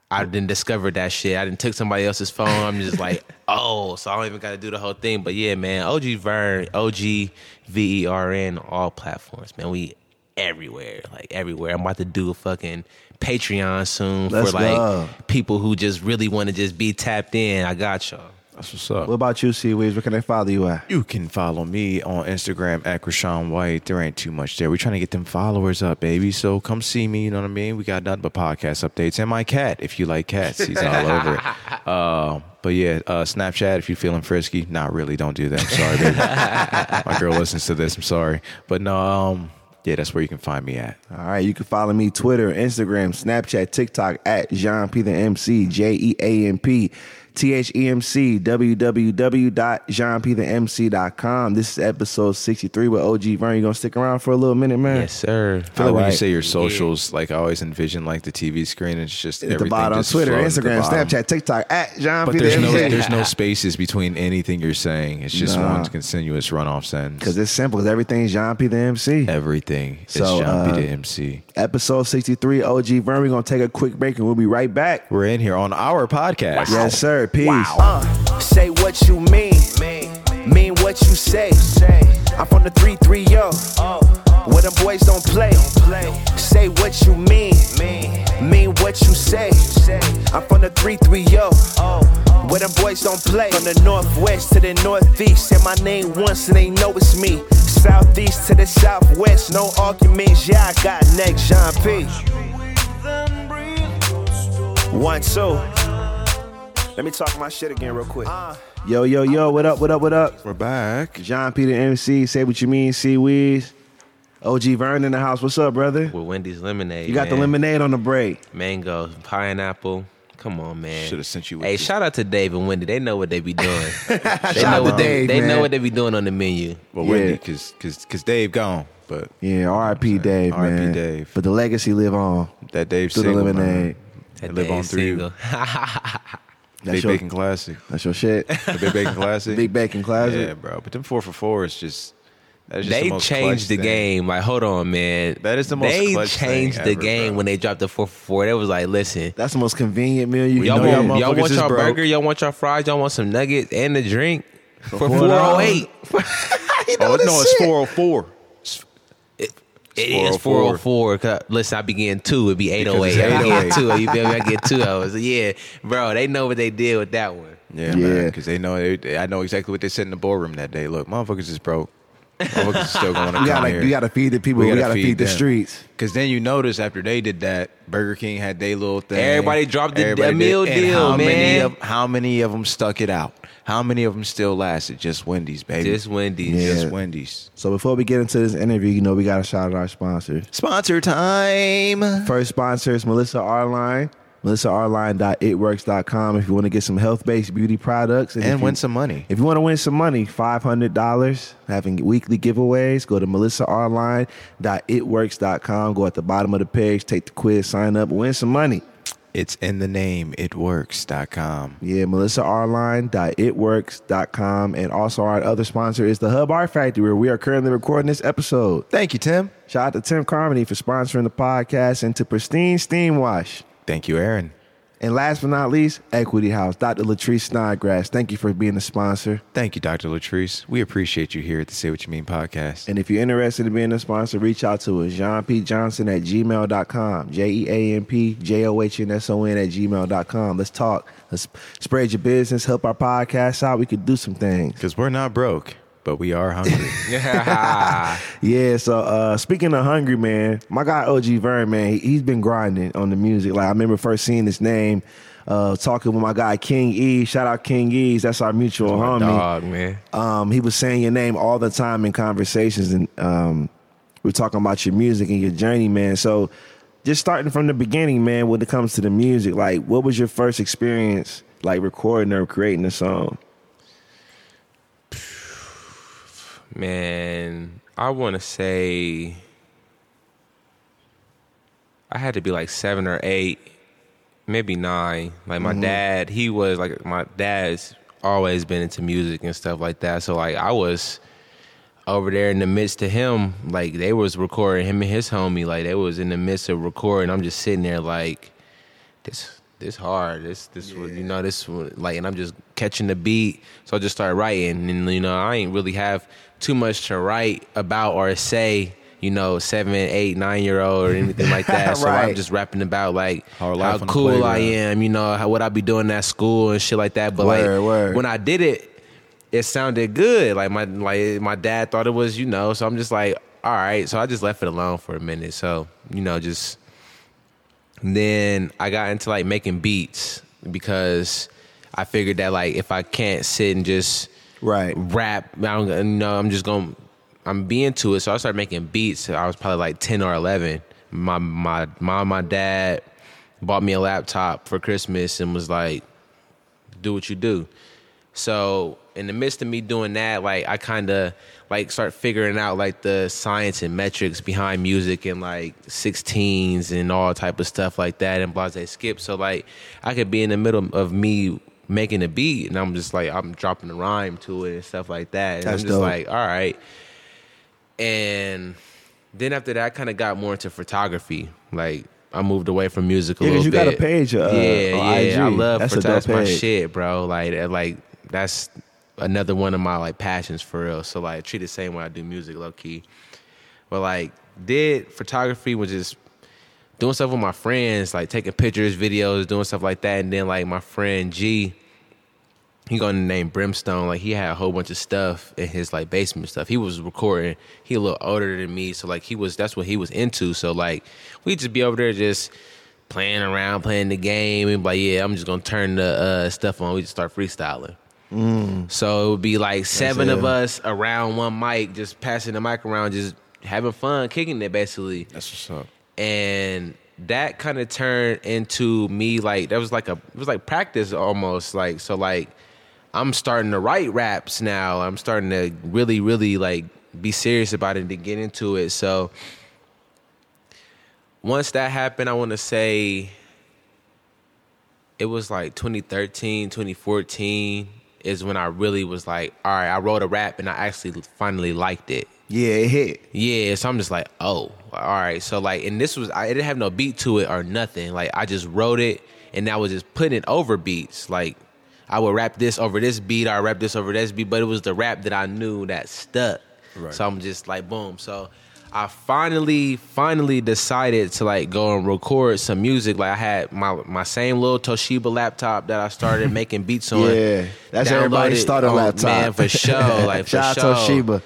I didn't discover that shit. I didn't took somebody else's phone. I'm just like, oh, so I don't even got to do the whole thing. But yeah, man, OG Vern, OG V E R N, all platforms, man. We everywhere, like everywhere. I'm about to do a fucking Patreon soon Let's for like go. people who just really want to just be tapped in. I got y'all. That's what's up. What about you, Seaweeds? Where can they follow you at? You can follow me on Instagram at Krishan White. There ain't too much there. We're trying to get them followers up, baby. So come see me. You know what I mean? We got nothing but podcast updates. And my cat, if you like cats, he's all over it. Uh, but yeah, uh, Snapchat, if you're feeling frisky, not really. Don't do that. I'm sorry, baby. my girl listens to this. I'm sorry. But no, um, yeah, that's where you can find me at. All right, you can follow me Twitter, Instagram, Snapchat, TikTok at Jean P the MC, J E A N P T H E M C, www.jeanpthemc.com. This is episode 63 with OG Vern. You gonna stick around for a little minute, man? Yes, sir. I feel like when you say your socials, like I always envision like the TV screen. It's just At the bottom, just Twitter, flows at the Instagram. Snapchat, TikTok at Jean But P the there's no there's no spaces between anything you're saying. It's just Nah. one continuous runoff sentence. Because it's simple. Because everything's Jean P the MC. everything is So, Jean uh, P. the MC. Episode 63, OG Vern. We're gonna take a quick break and we'll be right back. We're in here on our podcast. Yes, sir. Peace. Uh, say what you mean. Mean what you say. I'm from the 330. Where them boys don't play. Say what you mean. Mean what you say. I'm from the 330. Where them boys don't play. From the northwest to the northeast. Say my name once and they know it's me. Southeast to the southwest. No arguments. Yeah, I got next. Jean P. One, two. Let me talk my shit again real quick. Uh, yo, yo, yo. What up? What up? What up? We're back. Jean P the MC. Say what you mean. Seaweeds. OG Vern in the house. What's up, brother? With Wendy's lemonade. You got the lemonade on the break. mango, pineapple. Come on, man. Should've sent you with Hey, this. shout out to Dave and Wendy. They know what they be doing. they Shout know out what to they, Dave, they man. know what they be doing on the menu. Well, Yeah. Wendy, because cause, cause Dave gone, but Yeah, R.I.P. Dave, R.I.P. man. Dave. But the legacy live on that Dave through the lemonade. man, they That live Dave on through you. single. That's Big your- Bacon Classic. That's your shit. The Big Bacon Classic. Big Bacon Classic. Yeah, bro. But them four for four is just. That is just They the most changed the thing. game. Like, hold on, man. That is the most They clutch thing changed the ever, game bro. when they dropped the four for four. They was like, listen, That's the most convenient meal you y'all can know get. want, y'all want is y'all broke. burger, y'all want y'all fries, y'all want some nuggets and a drink for $4. four oh eight. Oh no, it's four oh four. It is 404. 'cause, Listen, I begin two. It'd be 808. Because it's I be getting 808. two. You feel me? I get two hours. Yeah, bro, they know what they did with that one. Yeah, Yeah. man. Because they know. They, they- I know exactly what they said in the boardroom that day. Look, motherfuckers is broke. Motherfuckers is still going to You come gotta, here. you gotta feed the people. We gotta, feed, the streets. Because then you notice after they did that, Burger King had their little thing. Everybody dropped the- Everybody the meal did. And deal, how Many of, how many of them stuck it out? How many of them still lasted? Just Wendy's, baby. Just Wendy's. Yeah. Just Wendy's. So before we get into this interview, you know we gotta shout out our sponsor. Sponsor time. First sponsor is Melissa Arline. MelissaArline.itworks.com if you want to get some health-based beauty products And if win you- some money. If you want to win some money, five hundred dollars, having weekly giveaways, go to melissaarline.itworks.com. Go at the bottom of the page, take the quiz, sign up, win some money. It's in the name. Itworks.com. Yeah, melissaarline.itworks.com. And also our other sponsor is the Hub Art Factory, where we are currently recording this episode. Thank you, Tim. Shout out to Tim Carmody for sponsoring the podcast and to Pristine Steam Wash. Thank you, Aaron. And last but not least, Equity House, Dr. Latrice Snodgrass. Thank you for being a sponsor. Thank you, Dr. Latrice. We appreciate you here at the Say What You Mean podcast. And if you're interested in being a sponsor, reach out to us, Jean P. Johnson at gmail.com, J E A N P J O H N S O N at gmail.com. Let's talk. Let's spread your business, help our podcast out. We could do some things. Because we're not broke, but we are hungry. Yeah, yeah. so uh, speaking of hungry, man, my guy OG Vern, man, he, he's been grinding on the music. Like I remember first seeing his name, uh, talking with my guy King E. Shout out King E's. That's our mutual My homie. dog, man. Um, he was saying your name all the time in conversations, and um, we're talking about your music and your journey, man. So, just starting from the beginning, man, when it comes to the music, like, what was your first experience, like recording or creating a song? Man, I want to say I had to be like seven or eight, maybe nine. Like my mm-hmm. dad, he was like my dad's always been into music and stuff like that. So like I was over there in the midst of him, like they was recording him and his homie, like they was in the midst of recording. I'm just sitting there like this this hard. This this was you know this like and I'm just catching the beat. So I just started writing and you know I ain't really have too much to write about or say. You know, seven, eight, nine year old or anything like that. So I'm just rapping about like how cool I am. You know, how what I be doing at school and shit like that. But Word, like word. when I did it, it sounded good. Like my like my dad thought it was, you know. So I'm just like, all right. So I just left it alone for a minute. So you know, just then I got into like making beats because I figured that like if I can't sit and just Right. rap, I don't uh, know I'm just gonna I'm being to it. So I started making beats. I was probably like ten or eleven. My my mom, my dad bought me a laptop for Christmas and was like, "Do what you do." So in the midst of me doing that, like I kind of like start figuring out like the science and metrics behind music and like 16s and all type of stuff like that and blase skip. So like I could be in the middle of me making a beat and I'm just like I'm dropping a rhyme to it and stuff like that. And That's I'm just dope. like, all right. And then after that, I kind of got more into photography. Like I moved away from music a Yeah, little you got bit. a page, uh, yeah, yeah. IG. I love That's photography. That's my shit, bro. Like, like that's another one of my like passions for real. So like, treat it the same way I do music, low key. But like, did photography was just doing stuff with my friends, like taking pictures, videos, doing stuff like that. And then like my friend G, he got the name Brimstone. Like he had a whole bunch of stuff in his like basement stuff. He was recording. He a little older than me, so like he was that's what he was into. So like we just be over there just playing around, playing the game, and like yeah, I'm just gonna turn the uh, stuff on. We just start freestyling. So it would be like seven of us around one mic, just passing the mic around, just having fun, kicking it basically That's what's up. and that kind of turned into me like that was like a it was like practice almost like so like I'm starting to write raps now. I'm starting to really really like be serious about it to get into it. So once that happened, I want to say it was like 2013, 2014 is when I really was like, all right, I wrote a rap and I actually finally liked it. Yeah, it hit. Yeah, so I'm just like, oh, all right. So like, and this was I didn't have no beat to it or nothing. Like I just wrote it and I was just putting it over beats. Like I would rap this over this beat, I rap this over this beat, but it was the rap that I knew that stuck. Right. So I'm just like, boom. So I finally, finally decided to like go and record some music. Like I had my my same little Toshiba laptop that I started making beats on. Yeah, that's everybody's starter on- laptop. Man, for sure. Like for Shout sure. Toshiba.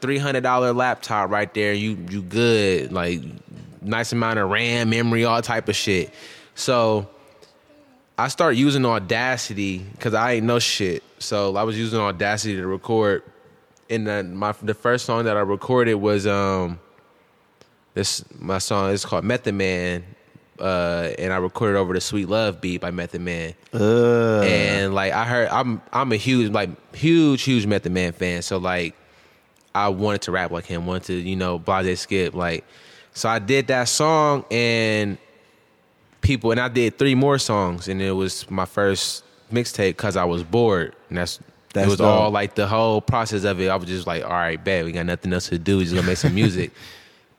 Three hundred dollar laptop right there. You you good. Like nice amount of RAM, memory, all type of shit. So I start using Audacity because I ain't no shit. So I was using Audacity to record. And then my the first song that I recorded was um this my song is called Method Man. Uh, and I recorded over the Sweet Love beat by Method Man. Uh, And like I heard I'm I'm a huge like huge, huge Method Man fan. So like I wanted to rap like him, wanted to, you know, Blase Skip. Like so I did that song and people and I did three more songs and it was my first mixtape because I was bored. And that's That's it was dope. all like the whole process of it. I was just like, all right, bet we got nothing else to do. We just gonna make some music.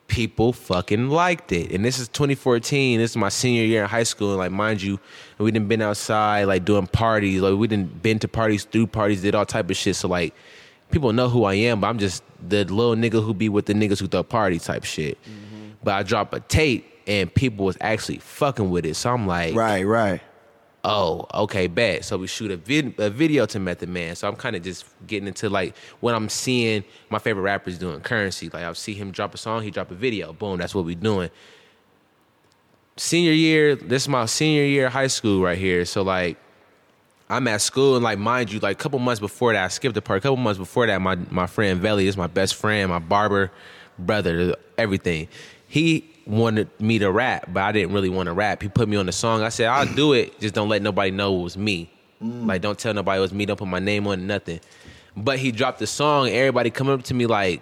People fucking liked it. And this is 2014. This is my senior year in high school. And like, mind you, we didn't been outside like doing parties. Like we didn't been to parties, through parties, did all type of shit. So like, people know who I am, but I'm just the little nigga who be with the niggas who throw party type shit. Mm-hmm. But I drop a tape and people was actually fucking with it. So I'm like, right, right. Oh, okay, bad. So we shoot a, vid- a video to Method Man. So I'm kind of just getting into like what I'm seeing my favorite rappers doing currency. Like I'll see him drop a song, he drop a video. Boom, that's what we doing. Senior year, this is my senior year of high school right here. So like I'm at school and like mind you, like a couple months before that, I skipped the part. A couple months before that, my my friend Veli is my best friend, my barber brother, everything. He wanted me to rap, but I didn't really want to rap. He put me on the song. I said, I'll do it, just don't let nobody know it was me. Mm. Like don't tell nobody it was me, don't put my name on it, nothing. But he dropped the song, everybody coming up to me like,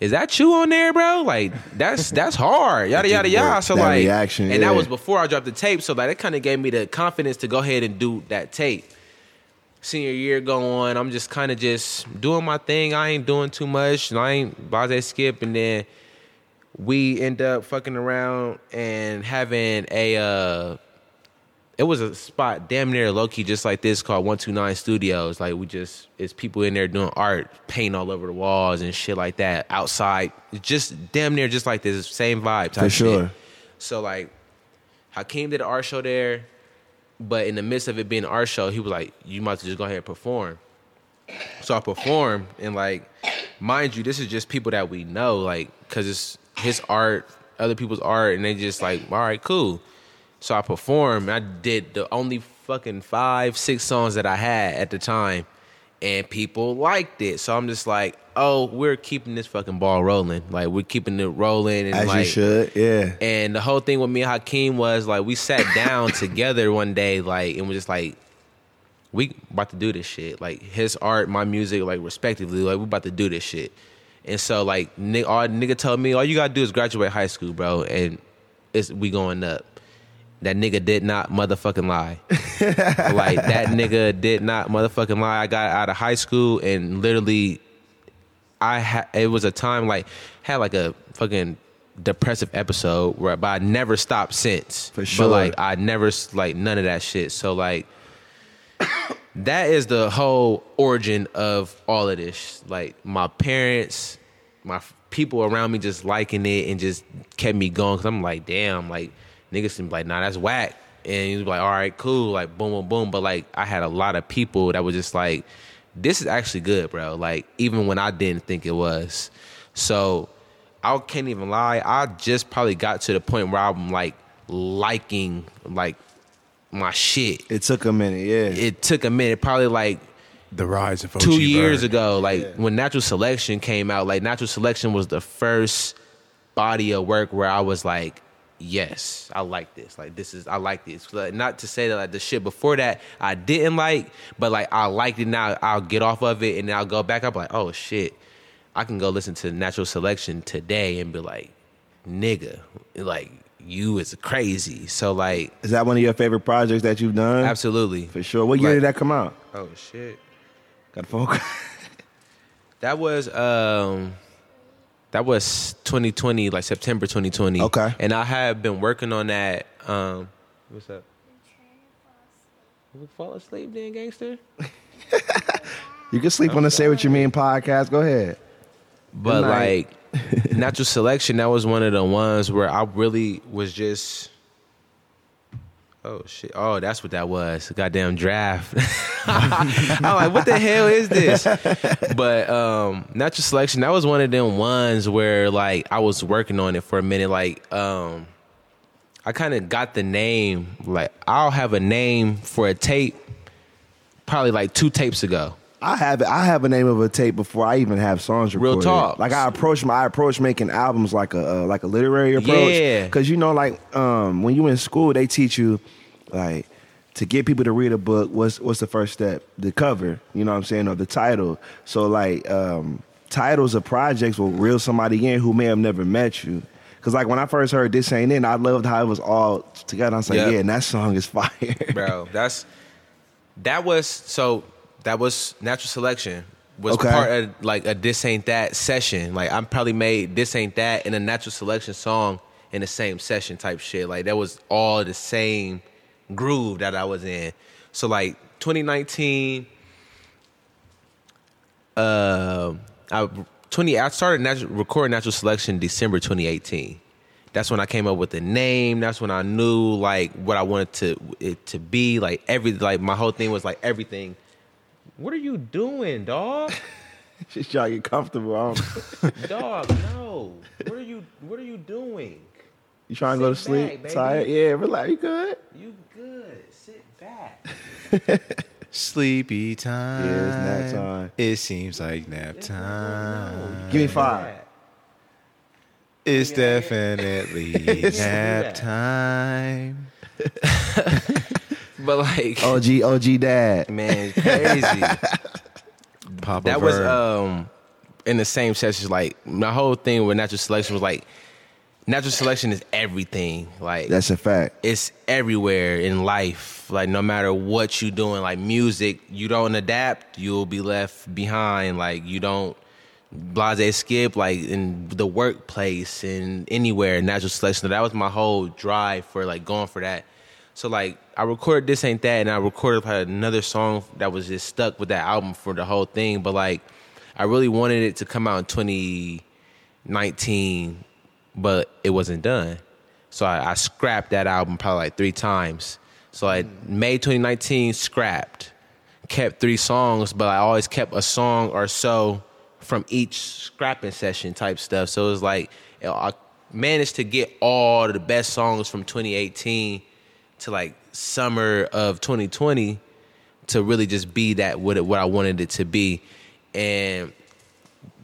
is that you on there, bro? Like that's that's hard. Yada yada yada. So That like, reaction, and yeah. that was before I dropped the tape. So like, it kind of gave me the confidence to go ahead and do that tape. Senior year going, I'm just kind of just doing my thing. I ain't doing too much. I ain't blase skip, and then we end up fucking around and having a. uh it was a spot damn near low key, just like this, called One Two Nine Studios. Like we just, it's people in there doing art, paint all over the walls and shit like that. Outside, just damn near just like this, same vibe. Type For sure. Shit. So like, Hakeem did an art show there, but in the midst of it being an art show, he was like, "You might as well just go ahead and perform." So I performed, and like, mind you, this is just people that we know, like, cause it's his art, other people's art, and they just like, all right, cool. So I performed. I did the only fucking five, six songs that I had at the time, and people liked it. So I'm just like, oh, we're keeping this fucking ball rolling. Like we're keeping it rolling, and As like, you should, yeah. and the whole thing with me and Hakeem was like we sat down together one day, like, and was just like, we about to do this shit. Like his art, my music, like respectively, like we about to do this shit. And so like nigga, all nigga told me all you gotta do is graduate high school, bro, and it's we going up. That nigga did not motherfucking lie. like that nigga did not motherfucking lie. I got out of high school and literally I had it was a time like had like a fucking depressive episode where but I never stopped since. For sure. But like I never like none of that shit. So like that is the whole origin of all of this. Like my parents, my people around me just liking it and just kept me going because I'm like, damn, like niggas seem like, nah, that's whack. And he's like, all right, cool, like boom, boom, boom. But like I had a lot of people that were just like, this is actually good, bro. Like even when I didn't think it was. So I can't even lie. I just probably got to the point where I'm like liking like my shit It took a minute, yeah. it took a minute, probably like The rise of OG two years Bird. ago. Like when Natural Selection came out, like Natural Selection was the first body of work where I was like, yes, I like this. Like this is I like this. Like, not to say that like the shit before that I didn't like, but like I liked it now. I'll get off of it and then I'll go back up like, oh shit. I can go listen to Natural Selection today and be like, nigga, like you is crazy. So like, Is that one of your favorite projects that you've done? absolutely For sure. What year Like- did that come out? Oh shit. Got a phone call. That was um that was 2020, like September 2020. Okay. And I have been working on that. Um what's up? We fall asleep then, gangster? You can sleep on the Say What You Mean podcast. Go ahead. But like natural selection, that was one of the ones where I really was just Oh shit. Oh, that's what that was. Goddamn draft. I'm like, what the hell is this? But um natural selection, that was one of them ones where like I was working on it for a minute. Like, um I kind of got the name. Like, I'll have a name for a tape probably like two tapes ago. I have I have a name of a tape before I even have songs recorded. Real talk. Like I approach my I approach making albums like a uh, like a literary approach. Yeah. Because you know, like um, when you in school, they teach you like to get people to read a book. What's what's the first step? The cover. You know what I'm saying, or the title. So like um, titles of projects will reel somebody in who may have never met you. Cause like when I first heard this ain't it, I loved how it was all together. I was like, Yep. yeah, and that song is fire. bro. That's that was so that was natural selection was Okay. part of like a this ain't that session. Like I'm probably made this ain't that and a natural selection song in the same session type shit. Like that was all the same groove that I was in. So like 2019, uh, I 20 I started natural, recording natural selection December 2018. That's when I came up with the name. That's when I knew like what I wanted to it to be. Like every like my whole thing was like everything. What are you doing, dog? Just trying to get comfortable. I dog, no. What are you What are you doing? You trying to go to Sit sleep? back, baby. Tired? Yeah, relax. You good? You good? Sit back. Sleepy time. Yeah, it's nap time. It seems like nap time. Give me five. It's definitely nap time. But like, OG, OG dad. man, crazy. Papa that was um in the same session. Like my whole thing with natural selection was like natural selection is everything. Like That's a fact. it's everywhere in life. Like no matter what you're doing, like music, you don't adapt, you'll be left behind. Like you don't blase skip like in the workplace and anywhere natural selection. That was my whole drive for like going for that. So like I recorded this ain't that, and I recorded another song that was just stuck with that album for the whole thing. But like I really wanted it to come out in 2019, but it wasn't done. So I, I scrapped that album probably like three times. So I May 2019 scrapped, kept three songs, but I always kept a song or so from each scrapping session type stuff. So it was like I managed to get all the best songs from 2018 to like summer of 2020 to really just be that what it, what I wanted it to be, and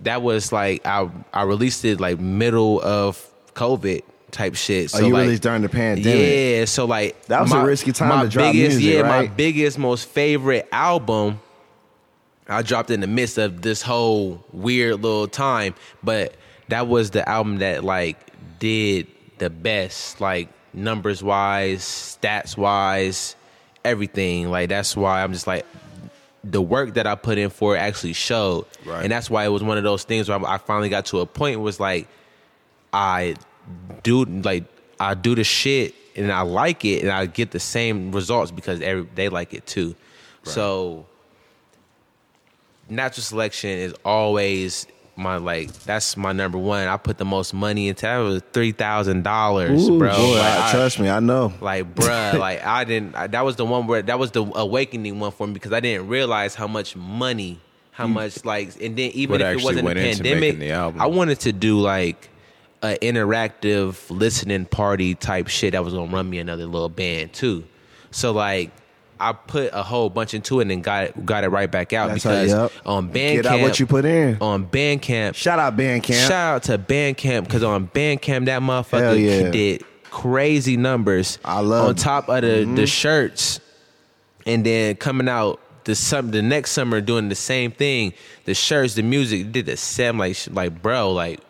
that was like I I released it like middle of COVID type shit. Oh, So you like, released during the pandemic. yeah, so like That was a risky time my to drop biggest, music, Yeah, my biggest, most favorite album. I dropped in the midst of this whole weird little time, but that was the album that like did the best, like numbers wise, stats wise, everything. Like that's why I'm just like the work that I put in for it actually showed, Right. and that's why it was one of those things where I finally got to a point was like I do like I do the shit and I like it and I get the same results because every, they like it too. So natural selection is always my like that's my number one. I put the most money into that was three thousand dollars, bro. boy, Like, I- trust me, I know. like bruh like i didn't I, that was the one where that was the awakening one for me because i didn't realize how much money how mm. much like and then even What if it wasn't a pandemic i wanted to do like an interactive listening party type shit that was gonna run me another little band too so like I put a whole bunch into it and then got got it right back out That's how- because yep. on Bandcamp, Get out what you put in. on Bandcamp, Shout out Bandcamp. Shout out to Bandcamp because on Bandcamp that motherfucker yeah. did crazy numbers. I love on top of the the shirts, and then coming out the sum the next summer doing the same thing. The shirts, the music did the same like like bro like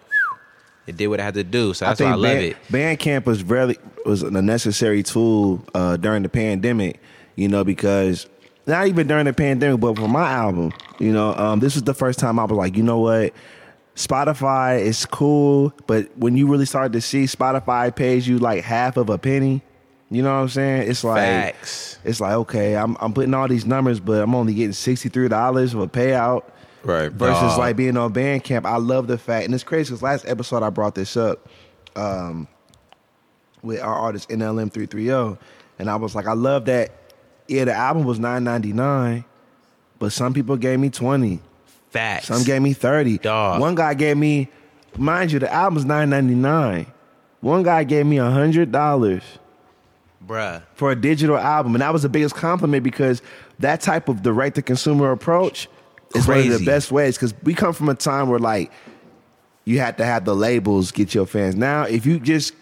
It did what it had to do. So that's why I love band, it. Bandcamp was really was a necessary tool uh, during the pandemic. You know, because not even during the pandemic, but for my album, you know, um, this was the first time I was like, you know what, Spotify is cool, but when you really start to see Spotify pays you like half of a penny, you know what I'm saying? It's like Facts. it's like okay, I'm I'm putting all these numbers, but I'm only getting sixty three dollars of a payout Right. versus Dog. like being on Bandcamp. I love the fact, and it's crazy because last episode I brought this up um, with our artist NLM three three zero, and I was like, I love that. Yeah, the album was nine ninety nine, but some people gave me twenty, Facts. some gave me thirty. Dog. One guy gave me, mind you, the album's nine ninety nine. One guy gave me hundred dollars Bruh. for a digital album, and that was the biggest compliment because that type of direct to consumer approach is one of the best ways. Because we come from a time where like you had to have the labels get your fans. Now, if you just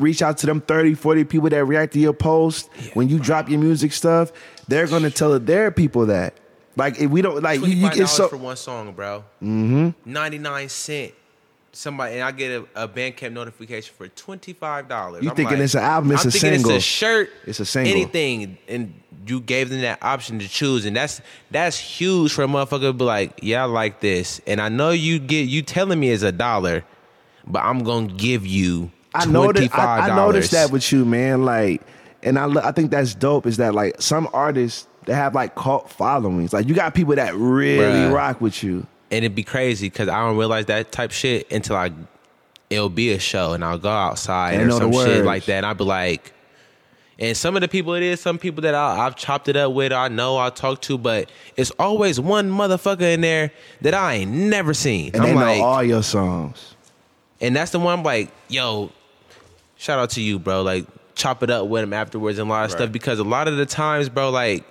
reach out to them 30, 40 people that react to your post when you drop your music stuff, they're gonna tell their people that. Like if we don't like you, you get so for one song, bro. Mm-hmm. 99 cent. Somebody and I get a, a Bandcamp notification for twenty five dollars. You thinking it's an album, it's I'm a single. It's a shirt. It's a single. Anything, and you gave them that option to choose, and that's that's huge for a motherfucker to be like, yeah, I like this, and I know you get you telling me it's a dollar, but I'm gonna give you I noticed. I. I noticed that with you, man. Like, and I, I think that's dope. Is that like some artists that have like cult followings? Like, you got people that really Bruh. rock with you. and it'd be crazy because I don't realize that type shit until I it'll be a show and I'll go outside They or some shit like that and I'll be like and some of the people it is some people that I, I've chopped it up with I know I talk to but it's always one motherfucker in there that I ain't never seen And I'm they like know all your songs. and that's the one I'm like yo shout out to you bro like chop it up with him afterwards and a lot of stuff because a lot of the times bro like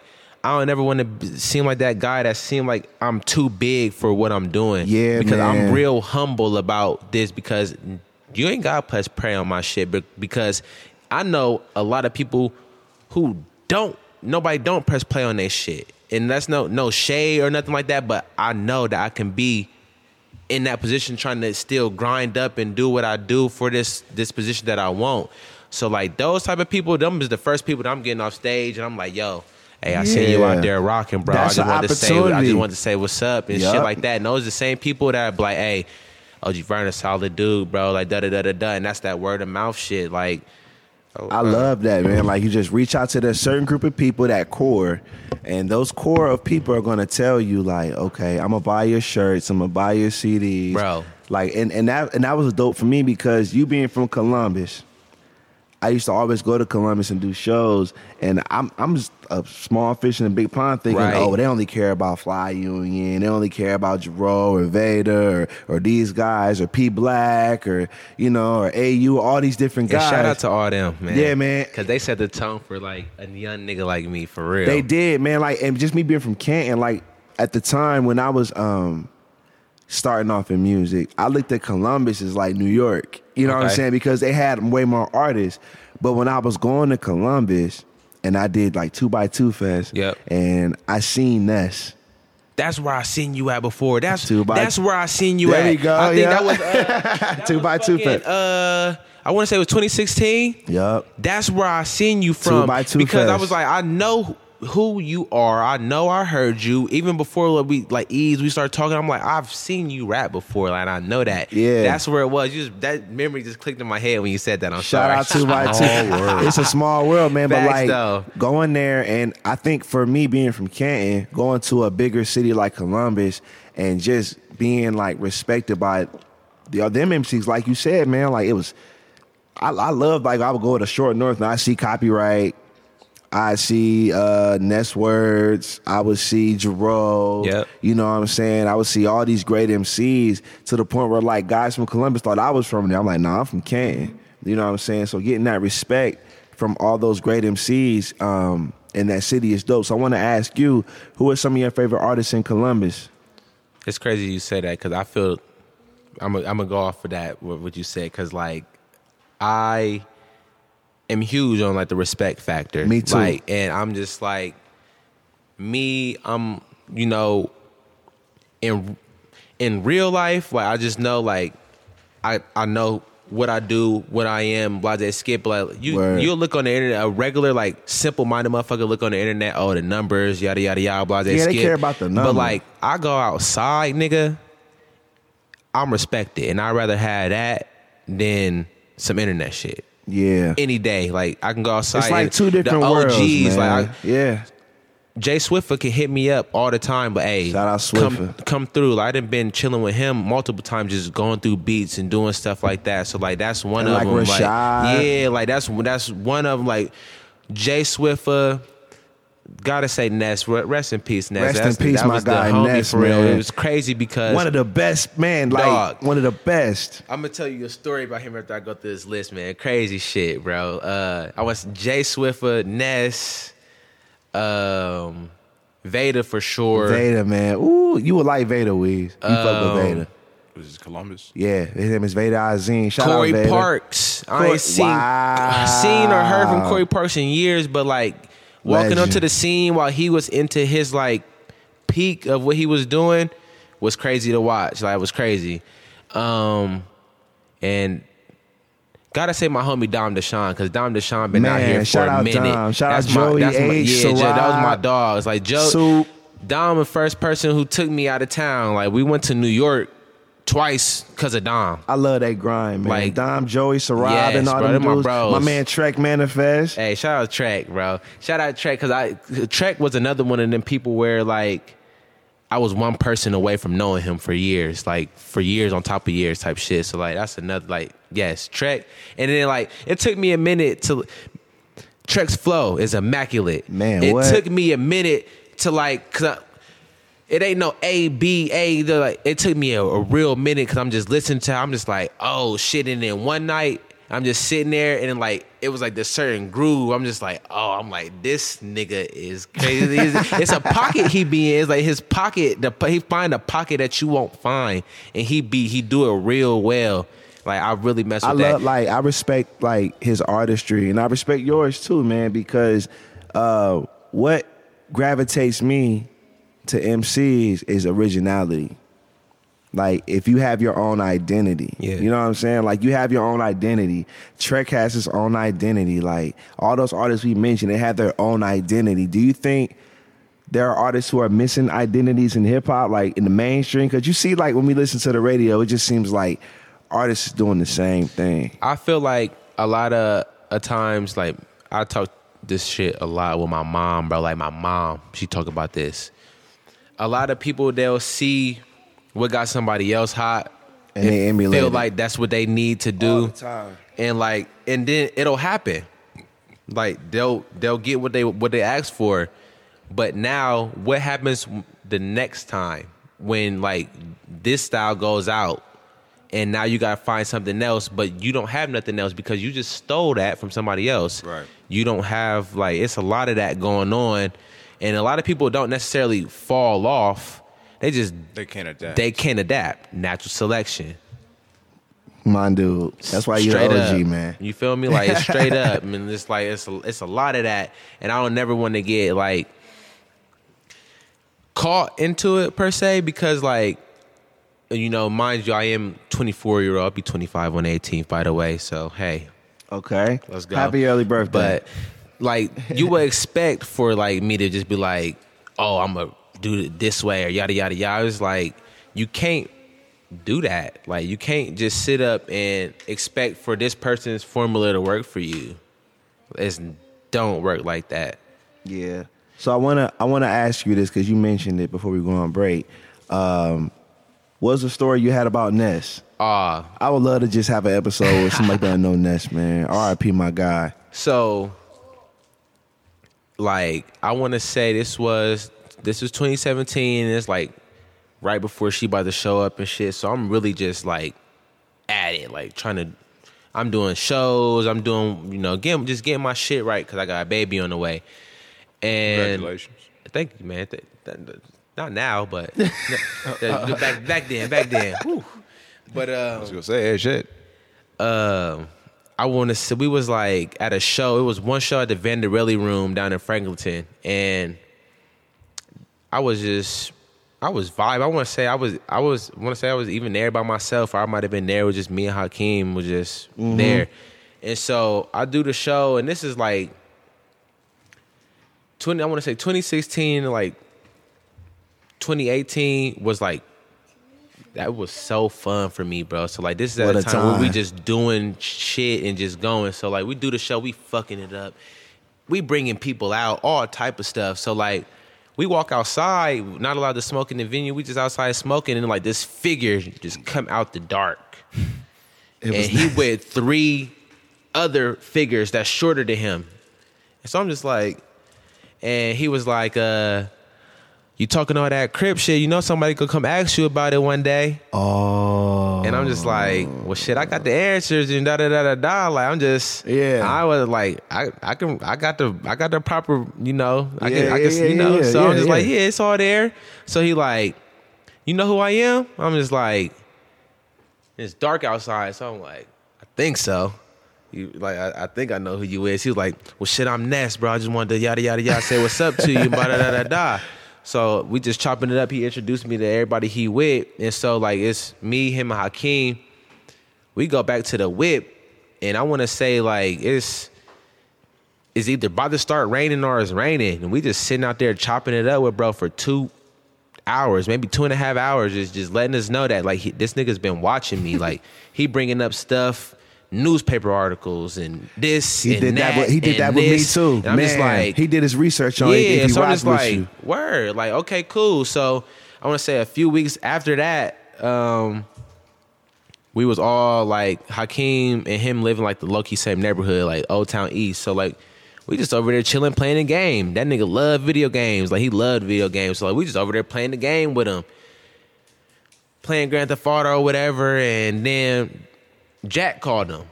I don't ever want to seem like that guy that seem like I'm too big for what I'm doing. Yeah, because I'm real humble about this because you ain't got to press play on my shit, but because I know a lot of people who don't nobody don't press play on their shit, and that's no no shade or nothing like that. But I know that I can be in that position trying to still grind up and do what I do for this this position that I want. So like those type of people, them is the first people that I'm getting off stage, and I'm like, yo. Hey, I see you out there rocking, bro. That's I just an wanted to say, I just wanted to say what's up and shit like that. And those are the same people that be like, hey, OG Vernon, solid dude, bro. Like da da da da da, and that's that word of mouth shit. Like, oh, I love that, man. Like you just reach out to that certain group of people, that core, and those core of people are gonna tell you, like, okay, I'm gonna buy your shirts, I'm gonna buy your CDs, Bro. Like, and and that and that was dope for me because you being from Columbus, I used to always go to Columbus and do shows, and I'm I'm just a small fish in a big pond, thinking, Right. oh, they only care about Fly Union, they only care about Jerome or Vader or or these guys or P Black or you know or AU, all these different guys. shout out to all them, man. Yeah, man. because they set the tone for like a young nigga like me, for real. They did, man. Like, and just me being from Canton, like at the time when I was um starting off in music, I looked at Columbus as like New York. You know what I'm saying? Because they had way more artists. But when I was going to Columbus and I did like two by two fest, Yep. and I seen Nes. That's where I seen you at before. That's Two by- that's where I seen you There at. There you go, I think yeah. that was uh, that Two was by two fucking, fest. Uh, I want to say it was 2016. Yup. That's where I seen you from. by two because I was like, I know who you are. I know I heard you even before like, we like ease. We started talking. I'm like, I've seen you rap before, like, and I know that. Yeah. that's where it was. You just that memory just clicked in my head when you said that. I'm Shout sorry. out to my two. It's a small world, man. but like though. going there, and I think for me being from Canton, going to a bigger city like Columbus, and just being like respected by the other MCs, like you said, man. Like it was, I, I love like I would go to Short North and I see Copywrite. I see uh Ness Words, I would see Jerome, Yep. you know what I'm saying? I would see all these great MCs to the point where like guys from Columbus thought I was from there. I'm like, nah, I'm from Canton. You know what I'm saying? So getting that respect from all those great MCs um, in that city is dope. So I want to ask you, who are some of your favorite artists in Columbus? It's crazy you say that because I feel I'm i I'm gonna go off of that what, what you said because like I am huge on like the respect factor. Me too. Like, and I'm just like me. I'm you know in in real life. Like I just know like I I know what I do, what I am, blase skip. Like you, Word. you'll look on the internet. A regular, like simple minded motherfucker look on the internet. Oh, the numbers, yada yada yada, blase Yeah, they care about the numbers. But like, I go outside, nigga. I'm respected, and I'd rather have that than some internet shit. Yeah. Any day, like I can go outside. It's like two different the worlds, OGs, man. like I, yeah. Jay Swiffer can hit me up all the time, but hey, Shout out come, Swiffer. come through. Like, I done been chilling with him multiple times, just going through beats and doing stuff like that. So like that's one And of like them. Like, yeah, like that's that's one of them. Like Jay Swiffer. Gotta say Nes, rest in peace, Nes. Rest in peace, that my was guy, the homie Nes, for real. man. It was crazy because One of the best, man. Like Dog. one of the best. I'm gonna tell you a story about him after I go through this list, man. Crazy shit, bro. Uh, I was Jay Swiffer, Nes, um, Veda for sure. Veda, man. Ooh, you would like Veda, Weez. You fuck Um, with Veda. Was this Columbus? Yeah, his name is Veda Azim. Shout Corey out Veda. Parks. I ain't seen Wow. seen or heard from Corey Parks in years, but like walking Legend. onto the scene while he was into his like peak of what he was doing was crazy to watch. Like it was crazy. Um and gotta say my homie Dom Deshawn, because Dom Deshawn been out here for shout a out minute. Dom. Shout that's out my, Joey that's my, yeah, Joe, that was my dog. It's like Joe Soup. Dom the first person who took me out of town. Like we went to New York twice because of Dom. I love that grind, man. Like- Dom, Joey, Sarab, Yes, and all bro, them my dudes. bros. My man Trek Manifest. Hey, shout out Trek, bro. Shout out Trek because I Trek was another one of them people where like I was one person away from knowing him for years, like for years on top of years type shit. So like that's another like yes, Trek. And then like it took me a minute to Trek's flow is immaculate. Man, it what? took me a minute to like cause I, it ain't no A B A. Like it took me a, a real minute because I'm just listening to. I'm just like, oh shit. And then one night I'm just sitting there and like it was like this certain groove. I'm just like, oh, I'm like this nigga is crazy. It's, it's a pocket he be in. It's like his pocket. The he find a pocket that you won't find, and he be he do it real well. Like I really mess with I that. love like I respect like his artistry and I respect yours too, man, because uh what gravitates me to MCs is originality. Like if you have your own identity. Yeah. You know what I'm saying? Like you have your own identity. Trek has his own identity. Like all those artists we mentioned, they have their own identity. Do you think there are artists who are missing identities in hip hop, like in the mainstream? Because you see, like when we listen to the radio, it just seems like artists doing the same thing. I feel like a lot of a times, like I talk this shit a lot with my mom, bro. Like my mom, she talk about this. A lot of people they'll see what got somebody else hot And they emulate feel it. like that's what they need to do, time. and like, and then it'll happen. Like they'll they'll get what they what they asked for, but now what happens the next time when like this style goes out? and now you gotta find something else, but you don't have nothing else because you just stole that from somebody else. Right. You don't have like it's a lot of that going on, and a lot of people don't necessarily fall off. They just They can't adapt. they can't adapt. Natural selection. My dude. That's why you're Straight OG, up. man. You feel me? Like it's straight up. I mean, it's like it's a, it's a lot of that, and I don't never want to get like caught into it per se because like you know, mind you, I am 24 year old. I'll be 25 on the 18th, by the way. So hey, Okay. let's go. Happy early birthday. But like you would expect for like me to just be like, oh, I'm gonna do it this way or yada yada yada. It's like you can't do that. Like you can't just sit up and expect for this person's formula to work for you. It's don't work like that. Yeah. So I wanna I wanna ask you this because you mentioned it before we go on break. Um, what's the story you had about Nes? Ah, I would love to just have an episode with somebody that know Nes, man. R.I.P. my guy. So, like, I want to say this was this was 2017, and it's like right before she about to show up and shit. So I'm really just like at it, like trying to. I'm doing shows. I'm doing, you know, getting just getting my shit right because I got a baby on the way. And Congratulations. thank you, man. Th- th- th- not now, but th- th- back back then, back then. Whew. But I um, was gonna say, hey, shit. um, I want to say we was like at a show. It was one show at the Vanderelli Room down in Franklinton, and I was just I was vibe. I want to say I was I was want to say I was even there by myself. Or I might have been there with just me and Hakeem was just mm-hmm. there. And so I do the show, and this is like twenty. I want to say twenty sixteen, like twenty eighteen was like that was so fun for me, bro. So like this is at What a a time, where we just doing shit and just going. So like we do the show, we fucking it up. We bringing people out, all type of stuff. So like we walk outside, not allowed to smoke in the venue. We just outside smoking, and like this figure just come out the dark, It and was he nice. with three other figures that's shorter than him. And so I'm just like, and he was like, uh, you talking all that crip shit, you know somebody could come ask you about it one day. Oh. And I'm just like, well, shit, I got the answers and da da da da da. Like I'm just, Yeah. I was like, I, I can, I got the, I got the proper, you know, I Yeah, can, I yeah, can, yeah, you know. so I'm just like, yeah. yeah, it's all there. So he like, you know who I am? I'm just like, it's dark outside, so I'm like, I think so. You like, I, I think I know who you is. He was like, well, shit, I'm Nes, bro. I just wanted to yada yada yada say what's up to you, da da da da da. So we just chopping it up. He introduced me to everybody he with, and so like it's me, him, and Hakeem. We go back to the whip, and I want to say like it's it's either about to start raining or it's raining, and we just sitting out there chopping it up with bro for two hours, maybe two and a half hours, just just letting us know that like he, this nigga's been watching me. like he bringing up stuff, newspaper articles, and this. He and did that. with, he did that with me too. And I'm Man, just like, he did his research on it. yeah, If he so I'm just like, you. word, like okay, cool. So I want to say a few weeks after that, um, we was all like Hakeem and him living like the low key same neighborhood, like Old Town East. So like we just over there chilling, playing a game. That nigga loved video games. Like he loved video games. So like we just over there playing the game with him, playing Grand Theft Auto or whatever. And then Jack called him.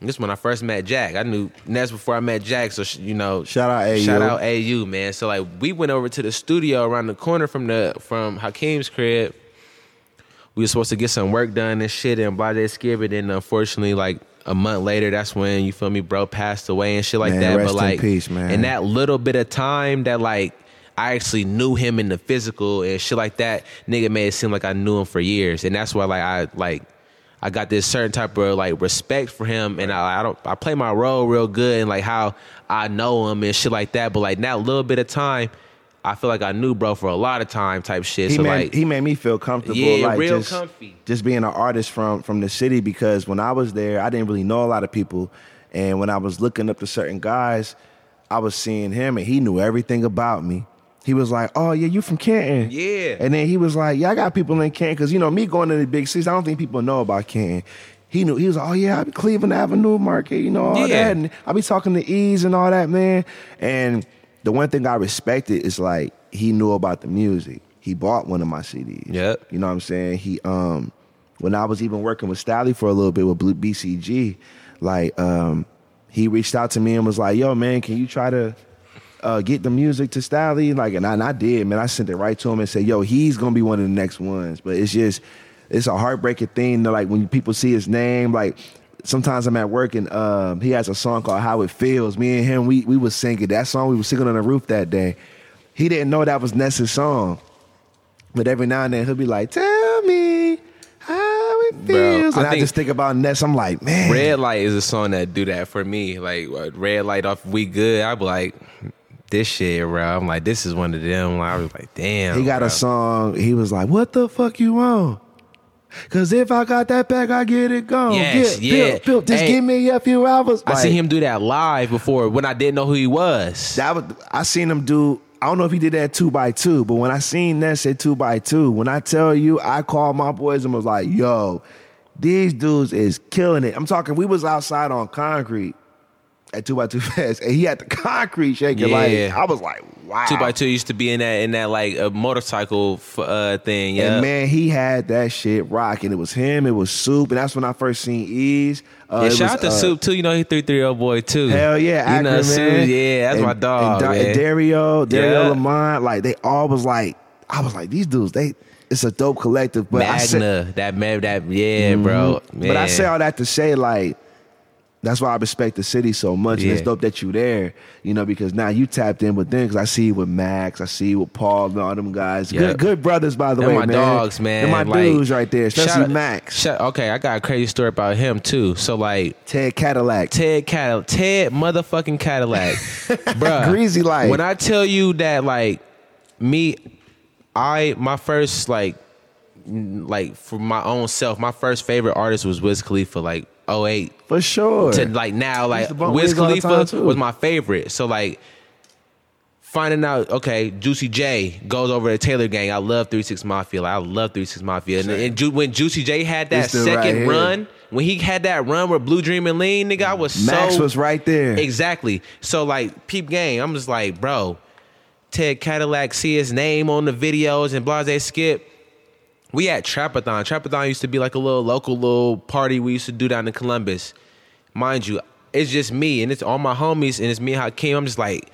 This is when I first met Jack. I knew Nes before I met Jack, so sh- you know. Shout out AU. Shout out AU, man. So like we went over to the studio around the corner from the from Hakeem's crib. We were supposed to get some work done and shit and blah skib it. And unfortunately, like a month later, that's when you feel me, bro, passed away and shit like Man, that. but in like peace, man. in that little bit of time that like I actually knew him in the physical and shit like that, nigga made it seem like I knew him for years. And that's why like I like I got this certain type of like respect for him, and I, I don't I play my role real good and like how I know him and shit like that. But like that little bit of time, I feel like I knew bro for a lot of time type shit. he so made like he made me feel comfortable. Yeah, like real just, comfy. Just being an artist from from the city because when I was there, I didn't really know a lot of people, and when I was looking up to certain guys, I was seeing him, and he knew everything about me. He was like, "Oh yeah, you from Canton?" Yeah. And then he was like, "Yeah, I got people in Canton because you know me going to the big cities. I don't think people know about Canton." He knew. He was like, "Oh yeah, I be Cleveland Avenue Market, you know all Yeah. that." And I be talking to Ease and all that, man. And the one thing I respected is like he knew about the music. He bought one of my CDs. Yep. You know what I'm saying? He um when I was even working with Stalley for a little bit with Blue BCG, like um he reached out to me and was like, "Yo, man, can you try to uh, get the music to Stalley?" Like, and I, and I did, man. I sent it right to him and said, "Yo, he's gonna be one of the next ones." But it's just it's a heartbreaking thing to like when people see his name, like. Sometimes I'm at work and um, he has a song called "How It Feels." Me and him, we we was singing that song. We was singing on the roof that day. He didn't know that was Nes's song, but every now and then he'll be like, "Tell me how it Bro, feels," I and I, just think about Nes. I'm like, man, Red Light is a song that do that for me. Like uh, Red Light off We Good. I be like, this shit, bro. I'm like, this is one of them. I was like, damn. He got bro. a song. He was like, "What the fuck you on?" Cause if I got that back, I get it gone. Yes, Get- yeah. Bill, just Hey. give me a few hours. I Like, seen him do that live before when I didn't know who he was. That was, I seen him do. I don't know if he did that two by two, but when I seen that at two by two, when I tell you, I called my boys and was like, "Yo, these dudes is killing it." I'm talking. We was outside on concrete at two by two fest, and he had the concrete shaking. Yeah. Like I was like, "Wow." Two by two used to be in that in that like a motorcycle f- uh, thing. Yeah, And man, he had that shit rocking. It was him. It was Soup, and that's when I first seen Ease. Uh, yeah, shout out to uh, Soup too. You know he three three zero boy too. Hell yeah, you know Akron, Soup. Yeah, that's and, my dog. And, man. and Dario, Dario Yeah. Lamont, like they all was like, I was like, these dudes, they, it's a dope collective. But I Magna, say, that man, that yeah, bro. but I say all that to say, like, that's why I respect the city so much. And it's dope that you there, you know, because now you tapped in with them. Because I see you with Max, I see you with Paul, and all them guys. Yeah. Good, good brothers, by the They're way, my man. dogs, man. They're my Like, dudes right there, shout especially out- Max, shout- okay, I got a crazy story about him too. So like Ted Cadillac. Ted Cadillac, Ted motherfucking Cadillac, bro. Greasy light. When I tell you that, like me, I my first like, like for my own self, my first favorite artist was Wiz Khalifa, like 08 For sure. to like now, like Wiz Wiz all the time, Khalifa was my favorite. So like finding out, okay, Juicy J goes over to Taylor Gang. I love Three Six Mafia. Like, I love Three Six Mafia. And, and Ju- when Juicy J had that dude right second run, when he had that run with Blue Dream and Lean, nigga, I was Max so was right there. Exactly. So like peep game, I'm just like, bro, Ted Cadillac see his name on the videos and Blase Skip. We at Trapathon. Trapathon used to be like a little local little party we used to do down in Columbus. Mind you, it's just me and it's all my homies and it's me and Hakeem. I'm just like,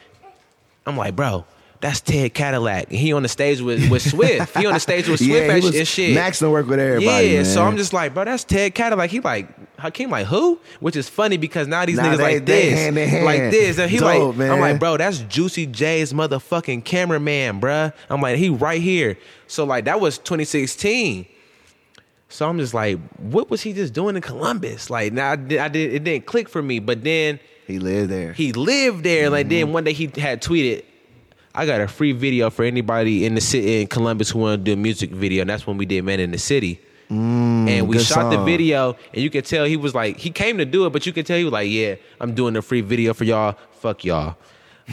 I'm like, bro, that's Ted Cadillac. He on the stage with, with Swift. he on the stage with Swift yeah, and, was, shit. Max don't work with everybody. Yeah, man. so I'm just like, bro, that's Ted Cadillac. He like Hakeem, like who? Which is funny because now these Nah, niggas they- like they this, hand hand. like this, and he Dope, like, I'm like, bro, that's Juicy J's motherfucking cameraman, bruh. I'm like, he right here. So like that was 2016. So I'm just like, what was he just doing in Columbus? Like now I did, I did it didn't click for me, but then he lived there. he lived there. Like Mm-hmm. then one day he had tweeted, "I got a free video for anybody in the city in Columbus who want to do a music video." And that's when we did "Man in the City." and we Mm, shot the video, and you could tell he was like, he came to do it, but you could tell he was like, "Yeah, I'm doing a free video for y'all. Fuck y'all."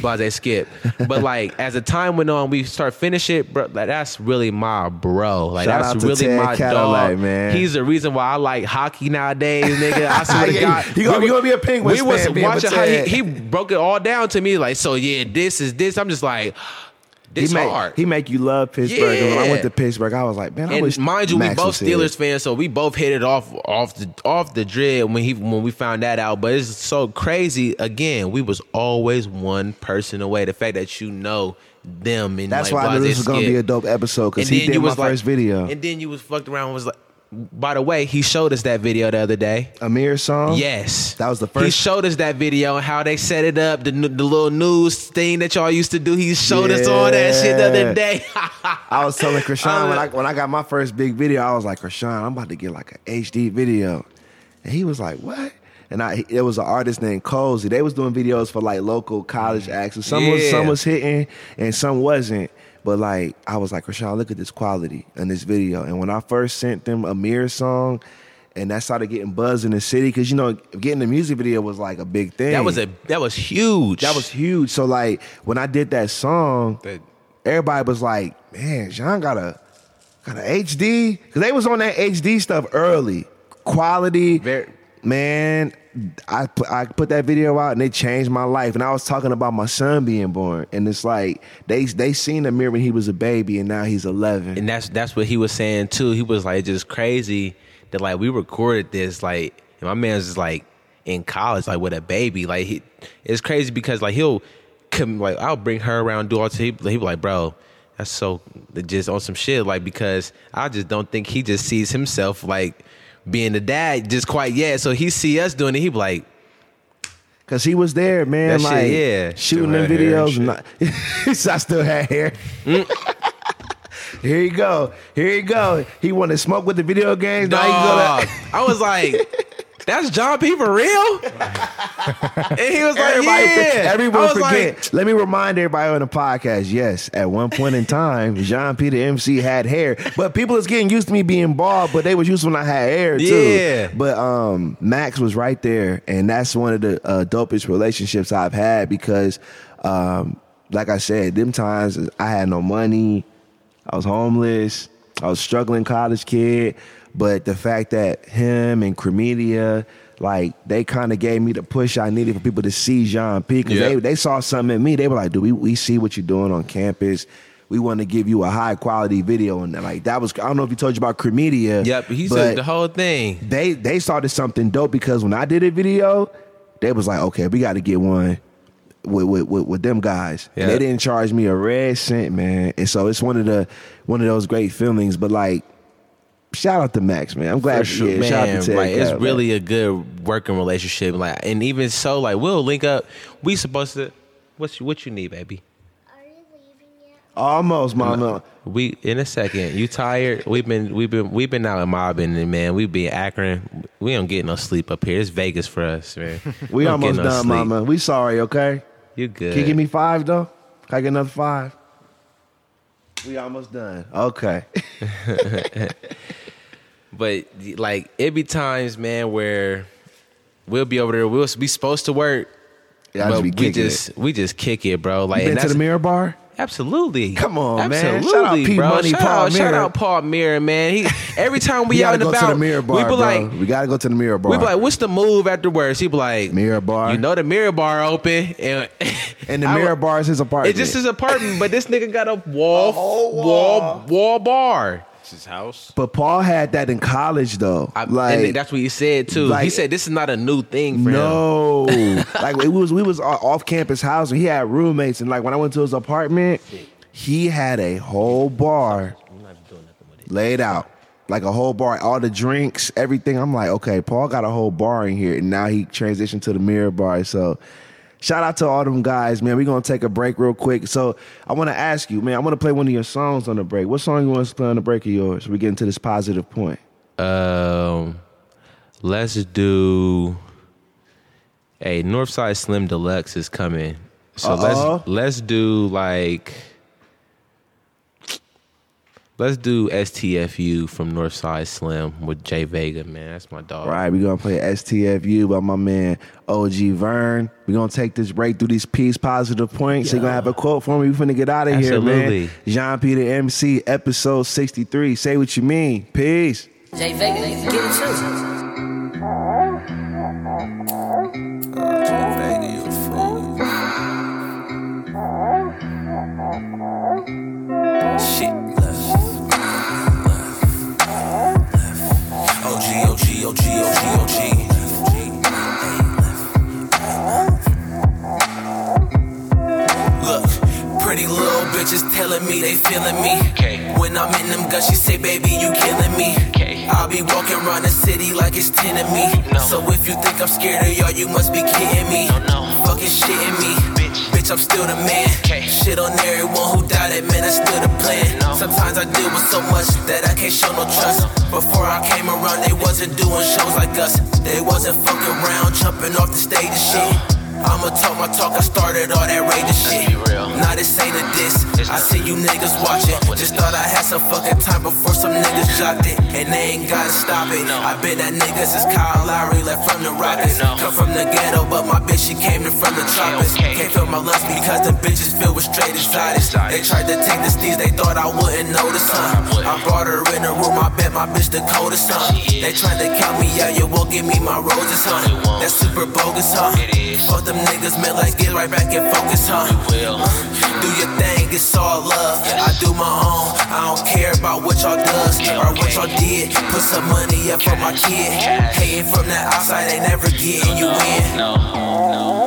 Blase skip, but like as the time went on, we start finish it, bro. Like that's really my bro. Like Shout that's really Ted my Cadillac, dog, man. He's the reason why I like hockey nowadays, nigga. I swear to God, you gonna- We you gonna be a penguin. We was watching how he, he broke it all down to me. Like, so yeah, this is this. I'm just like, this he make, hard. he make you love Pittsburgh. And when I went to Pittsburgh, I was like, man, I and wish mind you, Max we both. Steelers fans, so we both hit it off off the off the dread when he when we found that out. But it's so crazy. Again, we was always one person away. The fact that you know them and That's like, why I knew this was gonna be a dope episode because he did my was like- first video. And then you was fucked around. and Was like, by the way, he showed us that video the other day. Amir song. Yes, That was the first. He showed us that video and how they set it up, the, the little news thing that y'all used to do. He showed us all that shit the other day. I was telling Krishan when I when I got my first big video, I was like, Krishan, I'm about to get like an HD video, and he was like, what? And I, it was an artist named Cozy. They was doing videos for like local college acts. And some was some was hitting and some wasn't. But like I was like, Rashawn, look at this quality in this video. And when I first sent them Amir song, and that started getting buzz in the city, because you know, getting the music video was like a big thing. that was a that was huge. that was huge. So like when I did that song, That- everybody was like, "Man, Jean got a got a HD," because they was on that HD stuff early, quality. Very- Man, I put, I put that video out and it changed my life. And I was talking about my son being born, and it's like they they seen Amir when he was a baby, and now he's eleven. and that's that's what he was saying too. He was like just crazy that like we recorded this like and my man's just like in college like with a baby like he it's crazy because like he'll come like I'll bring her around do all he he be like bro that's so just on some shit like because I just don't think he just sees himself like being the dad just quite yet so he see us doing it he be like Cause he was there, man. That shit, like yeah. shooting them had and videos. and not- I still had hair. Here you go. Here you go. He wanted to smoke with the video games. Now Dog. go I was like, that's Jean P for real? and he was like, everybody, yeah. everyone forget. like, Let me remind everybody on the podcast. Yes, at one point in time, Jean P. the MC had hair, but people is getting used to me being bald. But they was used when I had hair too. Yeah. But um, Max was right there, and that's one of the uh, dopest relationships I've had because, um, like I said, them times I had no money. I was homeless. I was struggling college kid. But the fact that him and Cremedia, like they kind of gave me the push I needed for people to see Jean P. Because Yeah. they, they saw something in me. They were like, dude, we, we see what you're doing on campus. We want to give you a high quality video. And like that was, I don't know if he told you about Cremedia. yep, he said the whole thing. they they started something dope because when I did a video, they was like, okay, we got to get one with with, with, with them guys. And Yeah. they didn't charge me a red cent, man. And so it's one of the one of those great feelings. But like shout out to Max, man. I'm glad For sure, yeah, shout out man. to Ted like it's Cat, man. really a good working relationship. Like, and even so, like we'll link up. We supposed to. What's what you need, baby? Are you leaving yet? almost, mama. We in a second. You tired? We've been we've been we've been out in mobbing and man, we be Akron. We don't get no sleep up here. It's Vegas for us, man. We don't almost no done, sleep. mama. We sorry, okay? You good? Can you give me five though? Can I get another five? We almost done. Okay. But like it be times, man, where we'll be over there. We'll be supposed to work. Yeah, but just we just we just kick it, bro. Like You been to the Mirror Bar? Absolutely. Come on, man. Absolutely, Shout out P. bro. Money, shout Paul out, shout out Paul Mirror, man. He every time we, We out and about, the Mirror Bar, we be bro. like, we gotta go to the Mirror Bar. we be like, what's the move afterwards? He be like, Mirror Bar. You know the Mirror Bar open, and and the I- Mirror Bar is his apartment. It's just his apartment, but this nigga got a wall, whole wall, wall. wall bar. His house. but Paul had that in college though. I, like and that's what he said too. he said this is not a new thing for him. no, like it was we was off campus housing. He had roommates, and like when I went to his apartment, he had a whole bar laid out, like a whole bar, all the drinks, everything. I'm like, okay, Paul got a whole bar in here, and now he transitioned to the mirror bar. So. Shout out to all them guys, man. We're gonna take a break real quick. So I wanna ask you, man, I wanna play one of your songs on the break. What song you want to play on the break of yours? We get into this positive point. Um, let's do. Hey, Northside Slim Deluxe is coming, so Uh-oh. let's let's do like. Let's do STFU from Northside Slim with Jay Vega, man. That's my dog. All right, we're gonna play STFU by my man OG Vern. We're gonna take this break through these peace positive points. So you're gonna have a quote for me. We're finna get out of here, Absolutely. man. Jean P the MC, episode 63. Say what you mean. Peace. Jay Vega, get it too. Bitches telling me they feeling me. When I'm in them guts, she say, baby, you killing me. I'll be walking around the city like it's 10 of me. So if you think I'm scared of y'all, you must be kidding me. Fucking shitting me. Bitch, I'm still the man. Shit on everyone who doubted, man, that's still the plan. Sometimes I deal with so much that I can't show no trust. Before I came around, they wasn't doing shows like us. They wasn't fucking around, jumping off the stage and shit. I'ma talk my talk, I started all that raging shit. Now this ain't a diss. I see you niggas watching. Just thought I had some fucking time before some niggas dropped it. And they ain't gotta stop it. I bet that niggas is Kyle Lowry left from the Rockets. Come from the ghetto, but my bitch, she came in from the tropics. Can't feel my lungs because them bitches filled with straight exotics. They tried to take the steez, they thought I wouldn't notice, huh? I brought her in the room, I bet my bitch the coldest, huh? They tried to count me out, you won't give me my roses, huh? That's super bogus, huh? Fuck them niggas, man, let's get right back and focus, huh? Do your thing, it's all love. I do my own, I don't care about what y'all does or what y'all did. Put some money up for my kid. Hating from the outside, they never getting you in. Shit.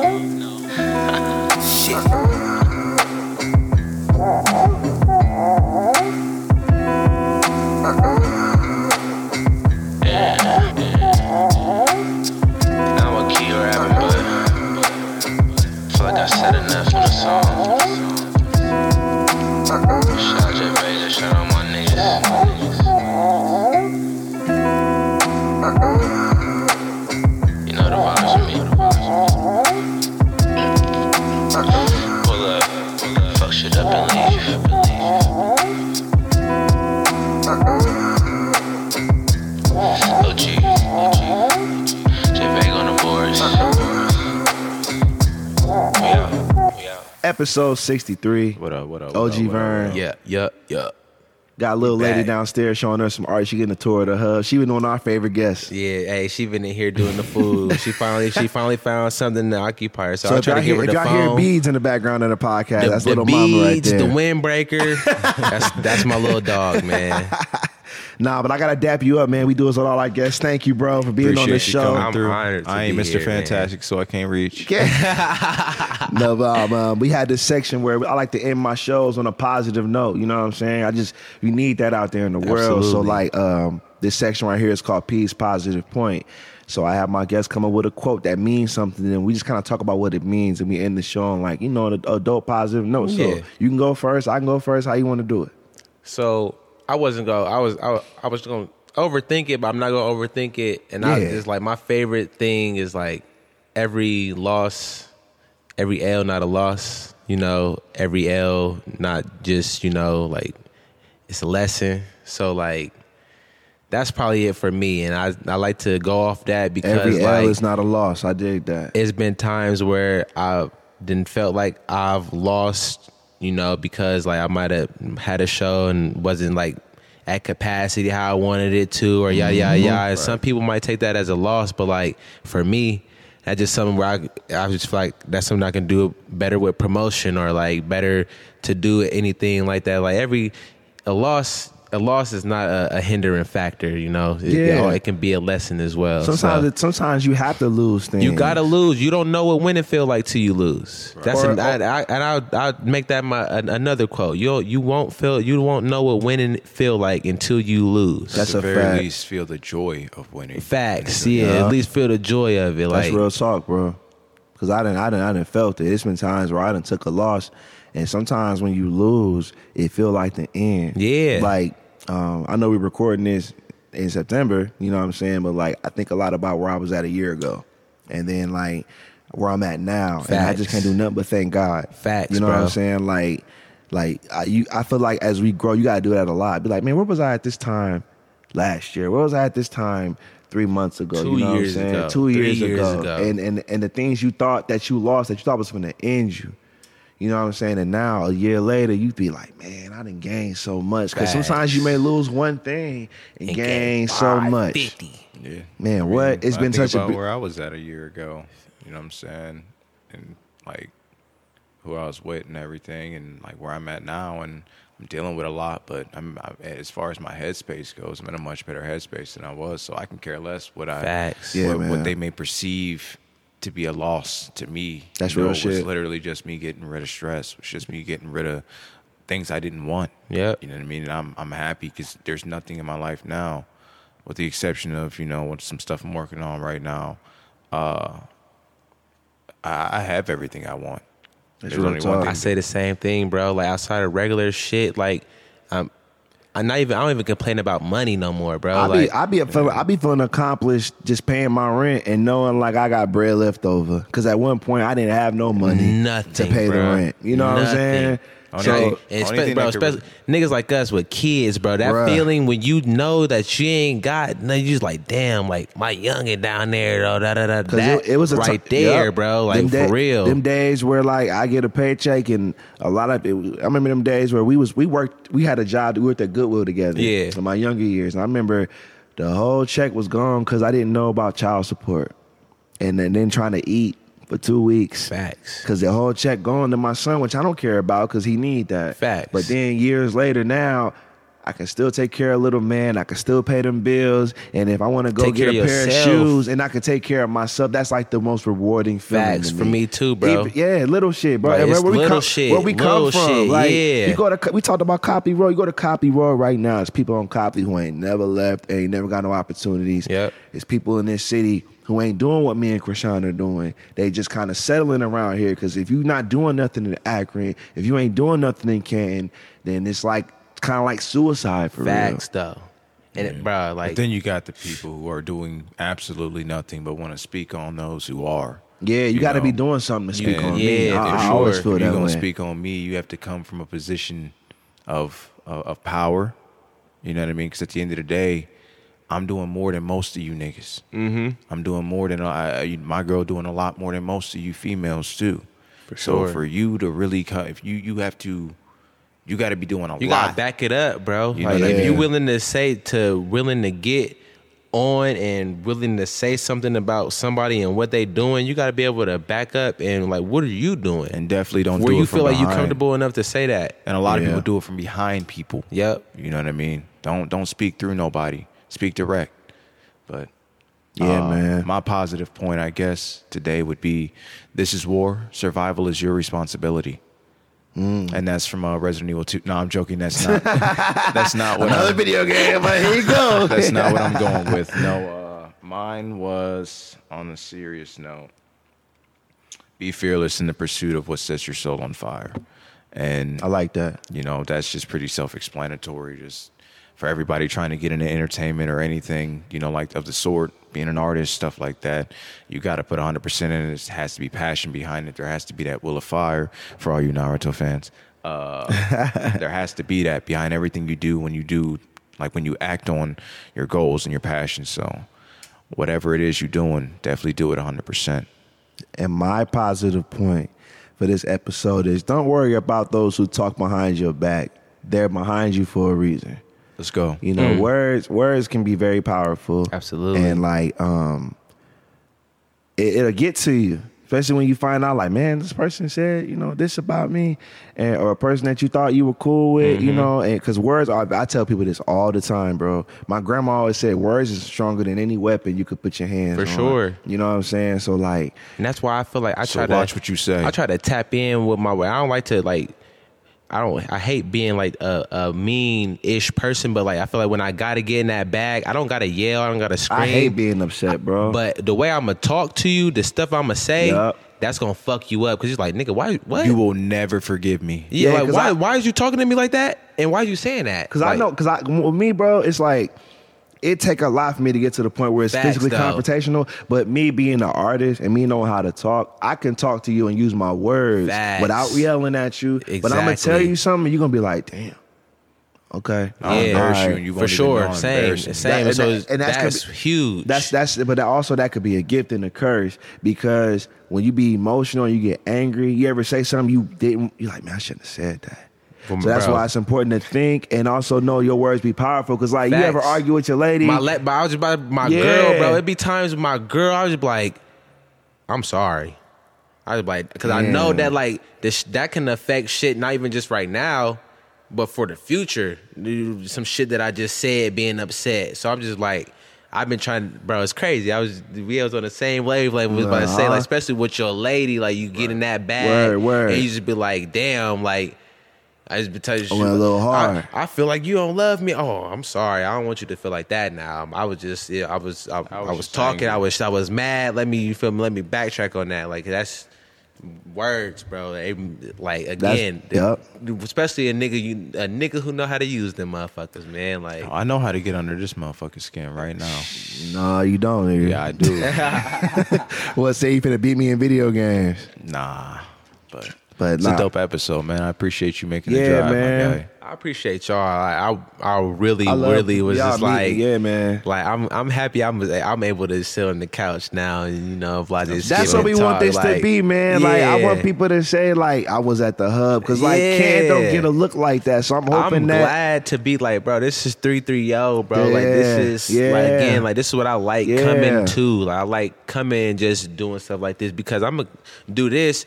Jay Vega, shout out my niggas. You know the vibes with me. Pull up, fuck shit up and leave. OG, OG. Jay Vega on the boards. We out. Episode 63. What up? What up? OG up, what up, Vern. what up? Yeah, yeah, yeah. Got a little lady back. downstairs showing her some art. She getting a tour of the hub. She was one of our favorite guests. Yeah, hey, she been in here doing the food. she finally, she finally found something to occupy her. So, So I if try y'all, to give hear, her if the y'all phone. hear beads in the background of the podcast, the, that's the little beads, mama right there. the windbreaker. that's that's my little dog, man. Nah, but I gotta dap you up, man. We do this with all our guests. Thank you, bro, for being on the show. I'm through. honored to I ain't be Mr. here, man. Fantastic, so I can't reach. no, but, um, um, we had this section where I like to end my shows on a positive note. You know what I'm saying? I just we need that out there in the world. So like, um, this section right here is called P's positive point. So I have my guests come up with a quote that means something, and we just kind of talk about what it means, and we end the show on like you know a, adult positive note. So Yeah. you can go first, I can go first. How you want to do it? So I wasn't go. I was. I, I was gonna overthink it, but I'm not gonna overthink it. And I Yeah. just like my favorite thing is like every loss, every L not a loss. You know, every L not just you know like it's a lesson. So like that's probably it for me. And I I like to go off that because Every L like is not a loss. I dig that. it's been times where I didn't felt like I've lost, you know, because like I might have had a show and wasn't like at capacity how I wanted it to, or yada yada mm-hmm. yada. And Some people might take that as a loss, but like for me, that's just something where I I just feel like that's something I can do better with promotion or like better to do anything like that. Like every a loss. A loss is not a, a hindering factor, you know. It, Yeah. it can be a lesson as well. Sometimes, So- it, sometimes you have to lose things. you gotta lose. You don't know what winning feel like till you lose. That's Or- an, I, I, and I'll, I'll make that my an, another quote. You you won't feel you won't know what winning feel like until you lose. That's At the a very fact. least, feel the joy of winning. facts. Yeah, Yeah. at least feel the joy of it. That's Like real talk, bro. Cause I didn't, I didn't, I didn't felt it. It's been times where I didn't took a loss, and sometimes when you lose, it feel like the end. Yeah. Like, um, I know we're recording this in September. You know what I'm saying? But like, I think a lot about where I was at a year ago, and then like where I'm at now, and I just can't do nothing but thank God. Facts, You know what. I'm saying? Like, like I, you, I feel like as we grow, you gotta do that a lot. Be like, man, where was I at this time last year? Where was I at this time? Three months ago, Two you know years what I'm saying? ago. Two years, years ago. ago. and and and the things you thought that you lost that you thought was going to end you. You know what I'm saying? And now a year later, you'd be like, man, I didn't gain so much. Because sometimes you may lose one thing and, gain so much. 50. Yeah. Man, what? It's I been think such a about big- where I was at a year ago. You know what I'm saying? And like who I was with and everything, and like where I'm at now, and I'm dealing with a lot. But I'm I, as far as my headspace goes, I'm in a much better headspace than I was. So I can care less what I Facts. Yeah, what, what they may perceive to be a loss to me. That's you know, real it shit. was literally just me getting rid of stress. It was just me getting rid of things I didn't want. Yeah, You know what I mean? And I'm I'm happy because there's nothing in my life now, with the exception of you know what some stuff I'm working on right now. Uh, I, I have everything I want. That's There's real only talk. one I say the same thing, bro. Like outside of regular shit, like I'm. I'm not even. I don't even complain about money no more, bro. I like, be I be feeling I be feeling accomplished just paying my rent and knowing like I got bread left over. Cause at one point I didn't have no money Nothing, to pay the rent. You know what I'm saying? Only So thing- And Only spe- thing bro, could especially niggas like us with kids, bro. That Bruh. feeling when you know that you ain't got, no, you just like, damn, like my youngin down there, though, da da da. That it, it was a right ti- there, yup. bro. Like Them for da- real. Them days where like I get a paycheck and a lot of it, I remember them days where we was we worked we had a job we worked at Goodwill together. Yeah. In my younger years, and I remember the whole check was gone because I didn't know about child support, and then, then trying to eat for two weeks. Facts. Cause the whole check going to my son, which I don't care about, cause he need that. Facts. But then years later, now I can still take care of little man. I can still pay them bills, and if I want to go Take get a pair yourself. of shoes, and I can take care of myself, that's like the most rewarding feeling. Facts to for me too, bro. Even- yeah, little shit, bro. And where we little come, shit, Where we come little from, shit, like yeah. you go to we talked about Copley Road. You go to Copley Road right now. It's people on Copy who ain't never left, ain't never got no opportunities. Yep. It's people in this city who ain't doing what me and Krishan are doing. They just kind of settling around here because if you're not doing nothing in Akron, if you ain't doing nothing in Canton, then it's like kind of like suicide for Facts though, and it, bro, like But then you got the people who are doing absolutely nothing but want to speak on those who are. Yeah, you, got to be doing something to speak Yeah, on me. yeah, I, for I always feel if you're gonna speak on me, you have to come from a position of of, of power. You know what I mean? Because at the end of the day, I'm doing more than most of you niggas. Mm-hmm. I'm doing more than I, my girl doing a lot more than most of you females too. For so sure. for you to really come, if you you have to, you got to be doing a You lot. You gotta back it up, bro. You like I if you willing to say to willing to get on and willing to say something about somebody and what they doing, you gotta be able to back up and like what are you doing? and definitely don't where do you it from feel like you comfortable enough to say that. And a lot of people do it from behind people. Yep. You know what I mean? Don't don't speak through nobody. Speak direct. But Yeah, uh, man. My positive point, I guess, today would be: this is war. Survival is your responsibility. and that's from uh, Resident Evil Two. No, I'm joking. That's not. that's not what. Another I'm, video game, but here you go. That's not what I'm going with. No, uh, mine was on a serious note. Be fearless in the pursuit of what sets your soul on fire, and I like that. you know that's just pretty self-explanatory. Just for everybody trying to get into entertainment or anything, you know, like of the sort, being an artist, stuff like that. You got to put 100 percent in it. It has to be passion behind it. There has to be that will of fire for all you Naruto fans. Uh, there has to be that behind everything you do when you do, like when you act on your goals and your passions. So, whatever it is you're doing, definitely do it 100 percent. And my positive point for this episode is don't worry about those who talk behind your back. They're behind you for a reason. Let's go. You know, words words can be very powerful. Absolutely. And like um it, it'll get to you. Especially when you find out like, man, this person said, you know, this about me, and or a person that you thought you were cool with, Mm-hmm. you know, and because words are, I tell people this all the time, bro. My grandma always said words is stronger than any weapon you could put your hands For on. sure. You know what I'm saying? So like, And that's why I feel like I So try to watch what you say. I try to tap in with my way. I don't like to like. I don't. I hate being like a, a mean ish person, but like I feel like when I gotta get in that bag, I don't gotta yell. I don't gotta scream. I hate being upset, bro. But the way I'm gonna talk to you, the stuff I'm gonna say, Yup. that's gonna fuck you up because you're like, nigga, why? What? You will never forgive me. yeah, Yeah, like 'cause why? I- why is you talking to me like that? And why are you saying that? Because I know, because I with me, bro, it's like it take a lot for me to get to the point where it's Facts, physically though. confrontational. But me being an artist and me knowing how to talk, I can talk to you and use my words Facts. without yelling at you. But I'm gonna tell you something, you're gonna be like, damn. Okay, I'll Yeah, embarrass you and you for won't even know sure. Same, same. That- so and it's- that- and that's that's, be- huge. That's that's but also that could be a gift and a curse because when you be emotional and you get angry, you ever say something you didn't you're like, man, I shouldn't have said that. Well, so that's bro. why it's important to think and also know your words be powerful. Cause like you ever argue with your lady, my le- but I was just about my Yeah. girl, bro. It'd be times with my girl, I was just like, I'm sorry. I was like, because I know that like this that can affect shit, not even just right now, but for the future. Some shit that I just said, being upset. So I'm just like. I've been trying, bro. It's crazy. I was we was on the same wavelength. Was about to say, Uh-huh. like, especially with your lady, like you get in that bag, Word, word. and you just be like, damn, like I just be telling you, I went a little hard. I, I feel like you don't love me. Oh, I'm sorry. I don't want you to feel like that now. I was just, yeah, I was, I, I was, just talking. angry. I was, I was mad. Let me, you feel me? Let me backtrack on that. Like that's words, bro. They, like again, yup. especially a nigga, you, a nigga who know how to use them motherfuckers, man. Like I know how to get under this motherfucker's skin right now. No, you don't, nigga. Yeah, I do. Well, say you finna beat me in video games. nah, but But it's nah. a dope episode, man. I appreciate you making the Yeah, drive, man. my guy. I appreciate y'all. Like, I, I really, I really was just meet- like, yeah, man. Like I'm, I'm happy. I'm, I'm able to sit on the couch now, and you know, like just That's what we and want talk, this to be, man. Like I want people to say, like I was at the hub, because like Ken don't get a look like that. So I'm hoping I'm that glad to be like, bro. This is three three yo, bro. like this Yeah, is like yeah. again, like this is what I like Yeah. coming to. Like I like coming and just doing stuff like this because I'm gonna do this.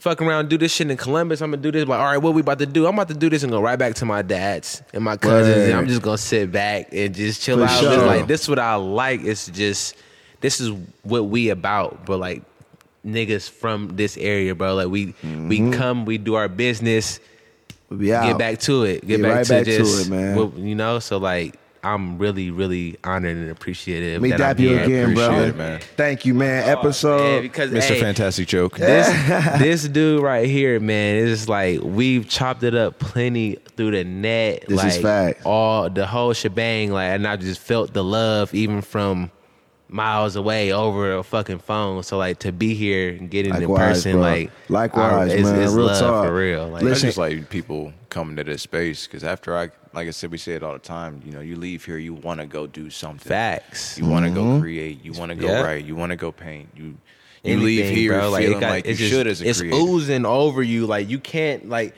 Fuck around, do this shit in Columbus. I'm gonna do this. Like, all right, what we about to do? I'm about to do this and go right back to my dad's and my cousins. Word. And I'm just gonna sit back and just chill For out. Just sure. like this, is what I like. It's just this is what we about, bro. Like niggas from this area, bro. Like we we mm-hmm. come, we do our business we get back to it. Get, Get back, right to back to just it, man. you know, so like I'm really, really honored and appreciative. Me that dap you again, bro. it, man. Thank you, man. Oh, Episode. Yeah, because Mr. hey, Fantastic Joke. this this dude right here, man, is like we've chopped it up plenty through the net. This like is fact. all the whole shebang. Like, and I just felt the love even from miles away over a fucking phone. So like to be here and get in in person, bro. like Likewise, I, it's, man. it's Real love talk. for real. Like, I Listen- just like people coming to this space because after I, like I said, we say it all the time. You know, you leave here, you want to go do something. facts. You want to Mm-hmm. go create. You want to go Yeah. write. You want to go paint. You you leave here bro. feeling it got- like you just- should as a it's creator. oozing over you. Like you can't like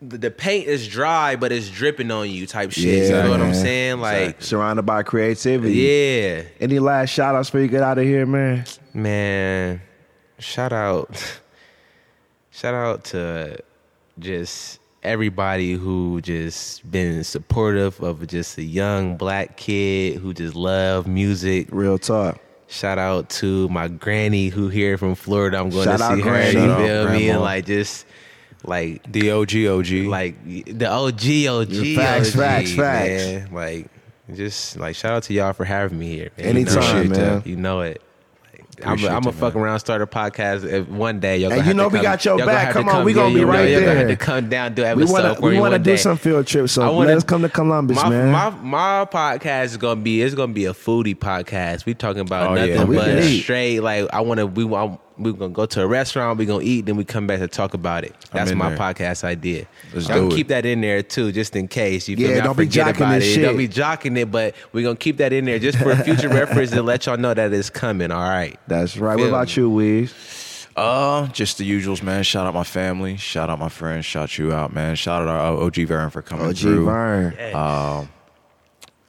the, the paint is dry, but it's dripping on you. Type shit. you Yeah, know what I'm saying? Like Surrounded by creativity. yeah, Any last shout outs before you get out of here, man? man. Shout out, shout out to just everybody who just been supportive of just a young black kid who just love music. Real talk. Shout out to my granny who here from Florida. I'm going Shout to see her. Granny. You feel me? And like just like The OG OG. like the OG OG Facts, OG, facts, facts. man. Like just like shout out to y'all for having me here. man. Anytime, you know, man. You know it. I'm Appreciate I'm gonna fuck around, start a podcast if one day. Y'all And you know we come- got your back. have to Come on, we gonna be you know, right y'all gonna have to come down do We want to for we me want to one do day. some field trips. So I wanna- let us come to Columbus, my, man. My my podcast is gonna be it's gonna be a foodie podcast. We talking about Oh, nothing We but straight. Like I want to we want we gonna go to a restaurant. We're gonna eat. Then we come back to talk about it. That's my there. podcast idea. Let's Y'all do can it. keep that in there too, just in case. You feel Yeah, me? Don't be jocking this it. Don't be jocking it, but we're gonna keep that in there just for future reference to let y'all know that it's coming. All right. That's right. What about me. you, Weez? Uh, just the usuals, man. Shout out my family. Shout out my friends. Shout you out, man. Shout out our OG Vern for coming OG through. Vern.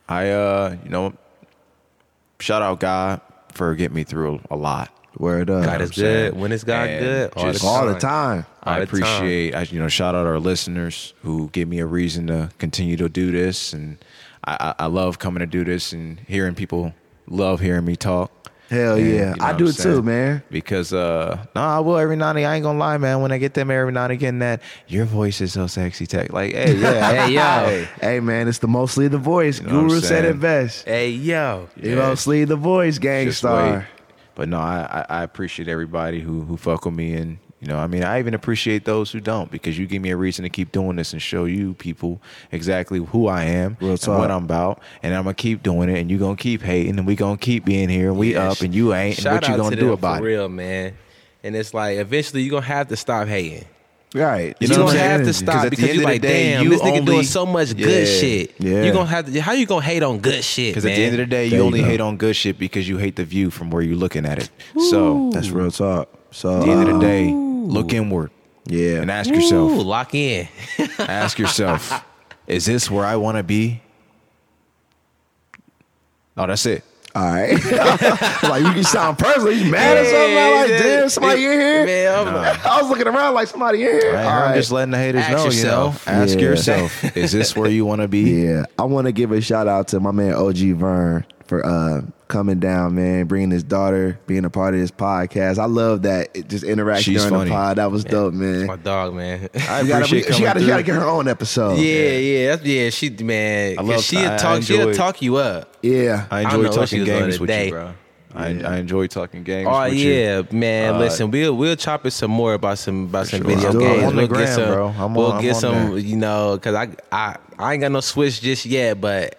I, uh, you know, shout out God for getting me through a lot. Word up. God is I'm saying? good. When is God And good? All the just- all the time. All I the time. appreciate, I, you know, shout out our listeners who give me a reason to continue to do this, and I, I, I love coming to do this and hearing people love hearing me talk. Hell And, yeah. you know I what do I'm it too, saying? man. Because uh no, I will every now and again. I ain't gonna lie, man. When I get them every now and again, that your voice is so sexy, tech. Like, hey, yeah, Hey, yo. Hey man, it's the mostly the voice. You know what I'm Guru said it best. Hey yo. You mostly the voice, gang just star. wait. But no, I, I appreciate everybody who who fuck with me, and you know, I mean, I even appreciate those who don't because you give me a reason to keep doing this and show you people exactly who I am and what I'm about, and I'm gonna keep doing it, and you gonna keep hating, and we gonna keep being here, and we Yeah, up, and you ain't, and what you gonna to do about it? real, man. And it's like eventually you're gonna have to stop hating. Right. You You know are what I'm have to stop because you're like, day, damn, you this nigga only- doing so much good Yeah. shit. Yeah. You're gonna have to. How you gonna hate on good shit? Because at the end of the day, you you only go. hate on good shit because you hate the view from where you're looking at it. So That's real talk. So at the end of uh, the day, look inward yeah. and ask Ooh, yourself, lock in. ask yourself, is this where I want to be? Oh, that's it. All right. like you can sound personal. You mad or something? I'm like, damn, somebody in here? Man, I'm like, I was looking around like somebody in here. Right? All I'm right. just letting the haters Ask know, yourself. you know. Ask Yeah. yourself, is this where you want to be? Yeah, I want to give a shout out to my man OG Vern for uh, coming down, man, bringing his daughter, being a part of this podcast. I love that it just interaction She's during funny. the pod. That was dope, man. my dog, man. I You gotta, appreciate she got to get her own episode. yeah, yeah, that's, yeah. She man, I 'cause love- she'll I- I talk. She'll talk you up. yeah. I I don't enjoy know what she talking was on games with today. you, bro. I, I enjoy talking games Oh with yeah, you. man. Uh, listen, we'll we'll chop it some more about some about some sure. video I'm games. on we'll gram, get some, bro. I'm we'll on- I'm get on some, there. you know, because I I I ain't got no switch just yet, but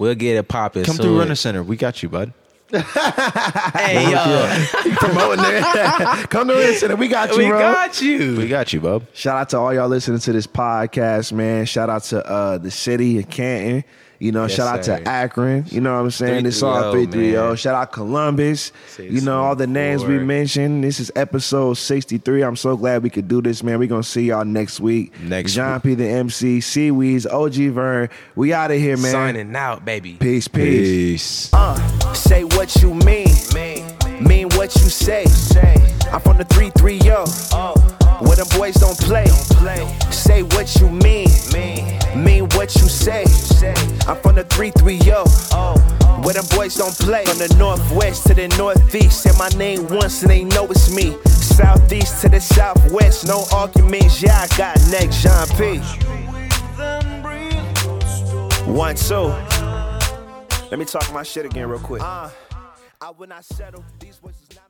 we'll get it popping. Come soon. through Runner Center. We got you, bud. Hey yo, Promoting it. Come to listen. We got you, bro. we bro. got you. We got you, bub. Shout out to all y'all listening to this podcast, man. Shout out to uh, the city of Canton. You know, Yes, shout out sir. to Akron. You know what I'm saying? It's all 330, 330. man. Shout out Columbus. Say You know, all the names we mentioned. This is episode 63. I'm so glad we could do this, man. We're going to see y'all next week. Next Jean P. the MC, Seaweeds, OG Vern. We out of here, man. Signing out, baby. Peace, peace. Peace. Uh, say what you mean. Mean what you say. I'm from the 330. Where them boys don't play. Say what you mean. Mean what you say. I'm from the 330. Where them boys don't play. From the northwest to the northeast. Say my name once and they know it's me. Southeast to the southwest. No arguments. Yeah, I got next. Jean P. One, two. Let me talk my shit again real quick. Uh, I will not settle. These voices not